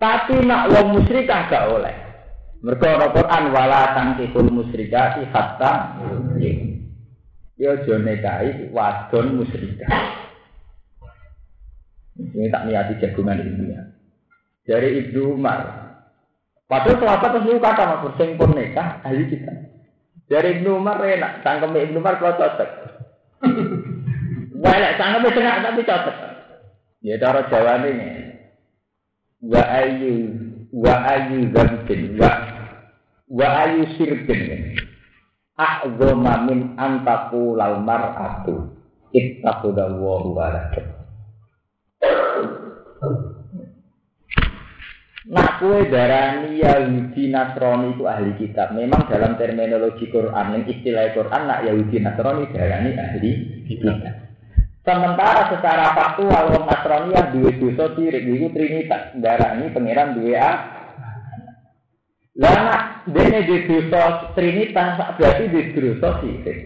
Tapi nak wong musyrikah gak oleh. Mergo ana Quran wala tangkihul musyrikati hatta Ya aja wadon musyrikah. Ini tak niati jagungan ini ya. Dari Ibnu Umar. Padahal sahabat terus kata mas bersing pun nikah ahli kita. Dari Ibnu Umar enak, tangkem Ibnu Umar kalau cocok. Wah, tangkem tengah tapi cocok. Ya cara Jawa ini. Wa ayu wa ayu zambin wa wa ayu sirkin. A'zama min antaku lal mar'atu. Ittaqudallaha wa Nak kue darani Yahudi Nasrani itu ahli kitab. Memang dalam terminologi Quran, yang istilah Quran, nak Yahudi Nasrani darani ahli kitab. Sementara secara faktual wong Nasrani yang dua dosa sirik itu trinitas, darani pangeran dua a. Lah nak dene di dosa trinitas berarti di dosa sirik.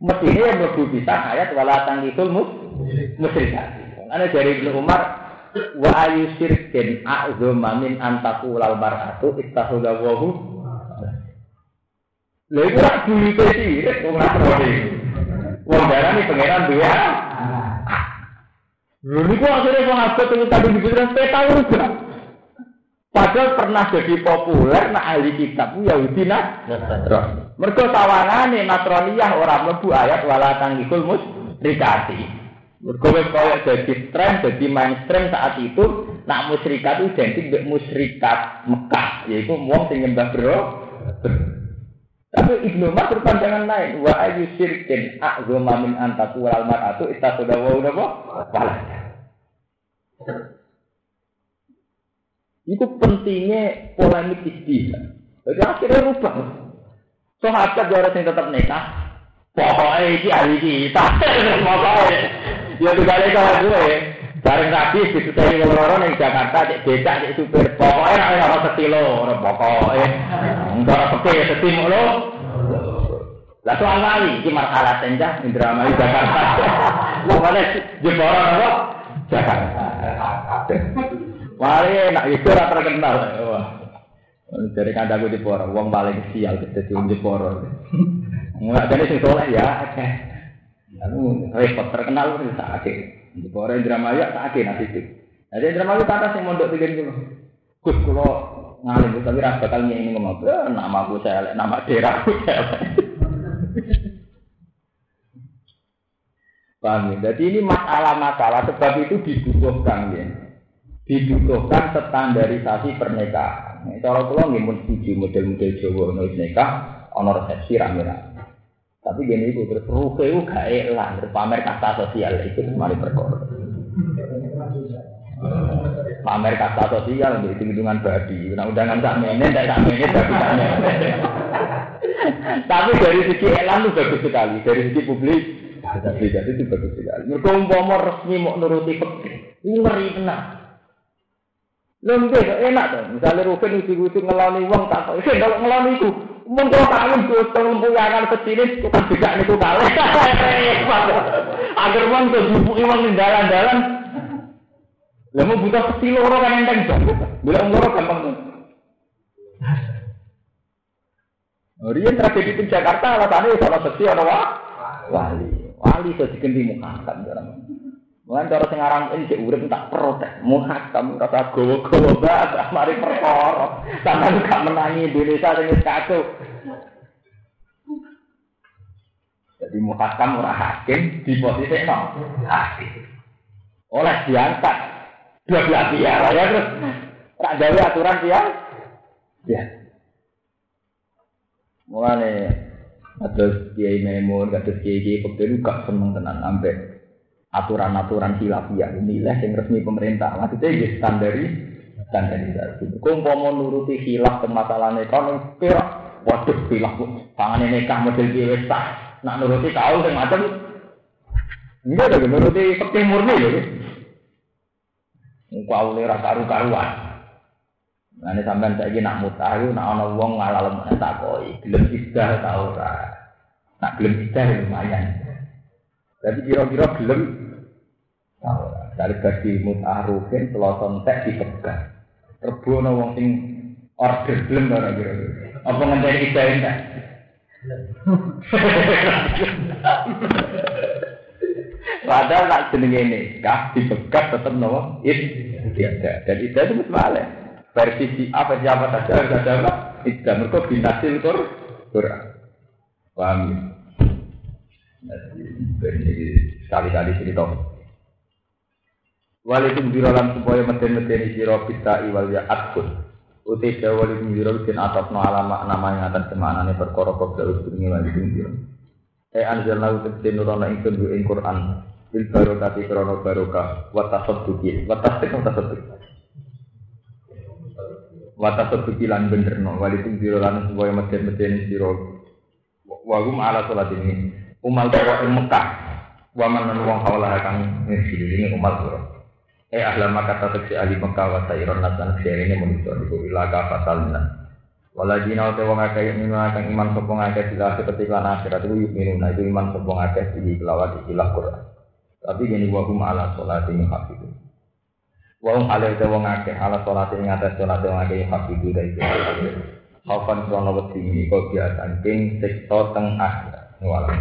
Mestinya yang mlebu bisa ayat wala tangkikul mus musyrikati. Ana dari Ibnu Umar wa ayu sirkin a'zama min antaku lal mar'atu ittakhudha wa hu lha iku rak duwite sirik wong ngrone wong darani pangeran duwe lho niku akhire wong abot sing tadi dibilang peta uga Padahal pernah jadi populer nak ahli kitab Yahudi Nasrani. Mergo tawangane Nasraniyah ora mlebu ayat wala tangikul rikati. Mergo wis kaya dadi tren, dadi mainstream saat itu, nak musyrikat identik dengan musyrikat Mekah, yaitu wong sing nyembah bro. Tapi Ibnu Umar berpandangan lain, wa ayu syirkin a'zama min antaku wal mar'atu ittakhadha wa napa? Walada. Itu pentingnya polemik istihad. Jadi akhirnya rubah. Sahabat so, yang tetap nikah. Pokoknya ini ahli kita. Pokoknya Ya kembali kalau gue, bareng rapi disutani wong loro ning Jakarta cek becak cek supir. Pokoke ora setilo, ora pokoke. Enggak sepi sepi lo. Lah soal kali iki masalah tenjah Indramayu Jakarta. Pokoknya jeboran apa? Jakarta. Wali nak itu ora terkenal. Wah. Dari kandaku di Poro, wong paling sial kita di Poro. Enggak jadi sing soleh ya. Lalu repot terkenal itu sakit. Bore Indramayu sakit nanti itu. Jadi Indramayu kata sing mondok tiga dulu. Gus kulo ngalim tapi rasa kali ini ngomong, nama gue saya, nama daerah gue saya. Paham ya? Jadi ini masalah-masalah sebab itu dibutuhkan ya. Dibutuhkan standarisasi pernikahan. Cara kula nggih mun setuju model-model Jawa nulis nikah ana resepsi rame-rame. Tapi gini itu terus ruke itu gak elang, pamer kasta sosial itu mari perkara. Pamer kasta sosial itu hitungan babi. Nah undangan tak mene, tak tak mene, babi tak. Tapi dari segi elang itu bagus sekali, dari segi publik jadi itu bagus sekali. Mereka umpama resmi mau nuruti fikih, ini ngeri tenang. Lembek enak tuh. Misalnya Ruben uji-uji ngelani uang tak tahu. Kalau ngelani itu, Mungkin kawin botol mpuyangan kecil tukang becak niku kalah. Agar wong tuh dibuki wong ning dalan-dalan. Lah mau butuh kecil loro kan enteng dong. Bila loro gampang tuh. Oh, Rian tragedi di Jakarta alasannya sama sepi ana wali. Wali iso diganti muhakkam orang. Mulai cara sing aran ini cek urip tak protes. Muhakkam rasa gowo-gowo banget mari perkara. Sampeyan gak menangi Indonesia sing kacau. Jadi muhakam ora hakim di posisi no. Oleh diangkat dua belah pihak ya terus tak dari aturan dia. Ya. Mulane atus kiai memun, atus kiai kiai pekelu gak seneng tenan sampai aturan-aturan khilafiyah inilah yang resmi pemerintah. Maksudnya ya standari standarisasi. Mau nuruti khilaf ke masalah ekonomi, kira waduh khilaf tangan ini kah model biasa nak nuruti kau sing macam enggak ada nuruti seperti murni ya Engkau awalnya rasa karu-karuan. Nah, ini sampean saya nak mutah, nak ana wong ngalal mana takoi, gelem idah tau ora. Nak gelem idah lumayan. Tapi kira-kira gelem. Dari bagi mutah rugen, seloson tek dipegang. Rebono wong sing order gelem ora kira-kira. Apa ngenteni idah enggak? Padahal nak jenenge nikah dipegat tetep nopo? Ida. Dan ida itu mesti Versi si A versi apa saja harus ada apa? Ida. Mereka binasil Qur Quran. Paham ya? Jadi sekali-kali cerita. Walikum birolan supaya meten-meten siro bisa iwal ya atkun. Uti walikum biro bikin atas no alama nama yang akan semanane perkara kok dalus bunyi walikum biro. Eh anjalna uti nurona ingkun ing Quran. Bil barokati krono barokah. Wa tasadduqi wa tasdiq wa tasadduq wa tasadduqi lan benerno. Walitum biro lan supaya meden-meden sira. Wa hum ala salat ini. Umal tawa ing Mekah. Wa man wong hawala kang ini umal sira eh ahla Makkah tetep ahli Mekah wa sayron nasan ini manusia iku ila ka fasalna Waladina te wong akeh yen akan iman sapa ngakeh sila seperti lan akhirat itu yuk nah itu iman sapa ngakeh di kelawat ikilah Quran tapi gini wahum ala sholat ini hafidu. Wahum ala itu wong akeh ala sholat ini atas sholat yang akeh hafidu dari itu. Haufan krono wedi ini kau biasa king sektor teng akhirat. Walau.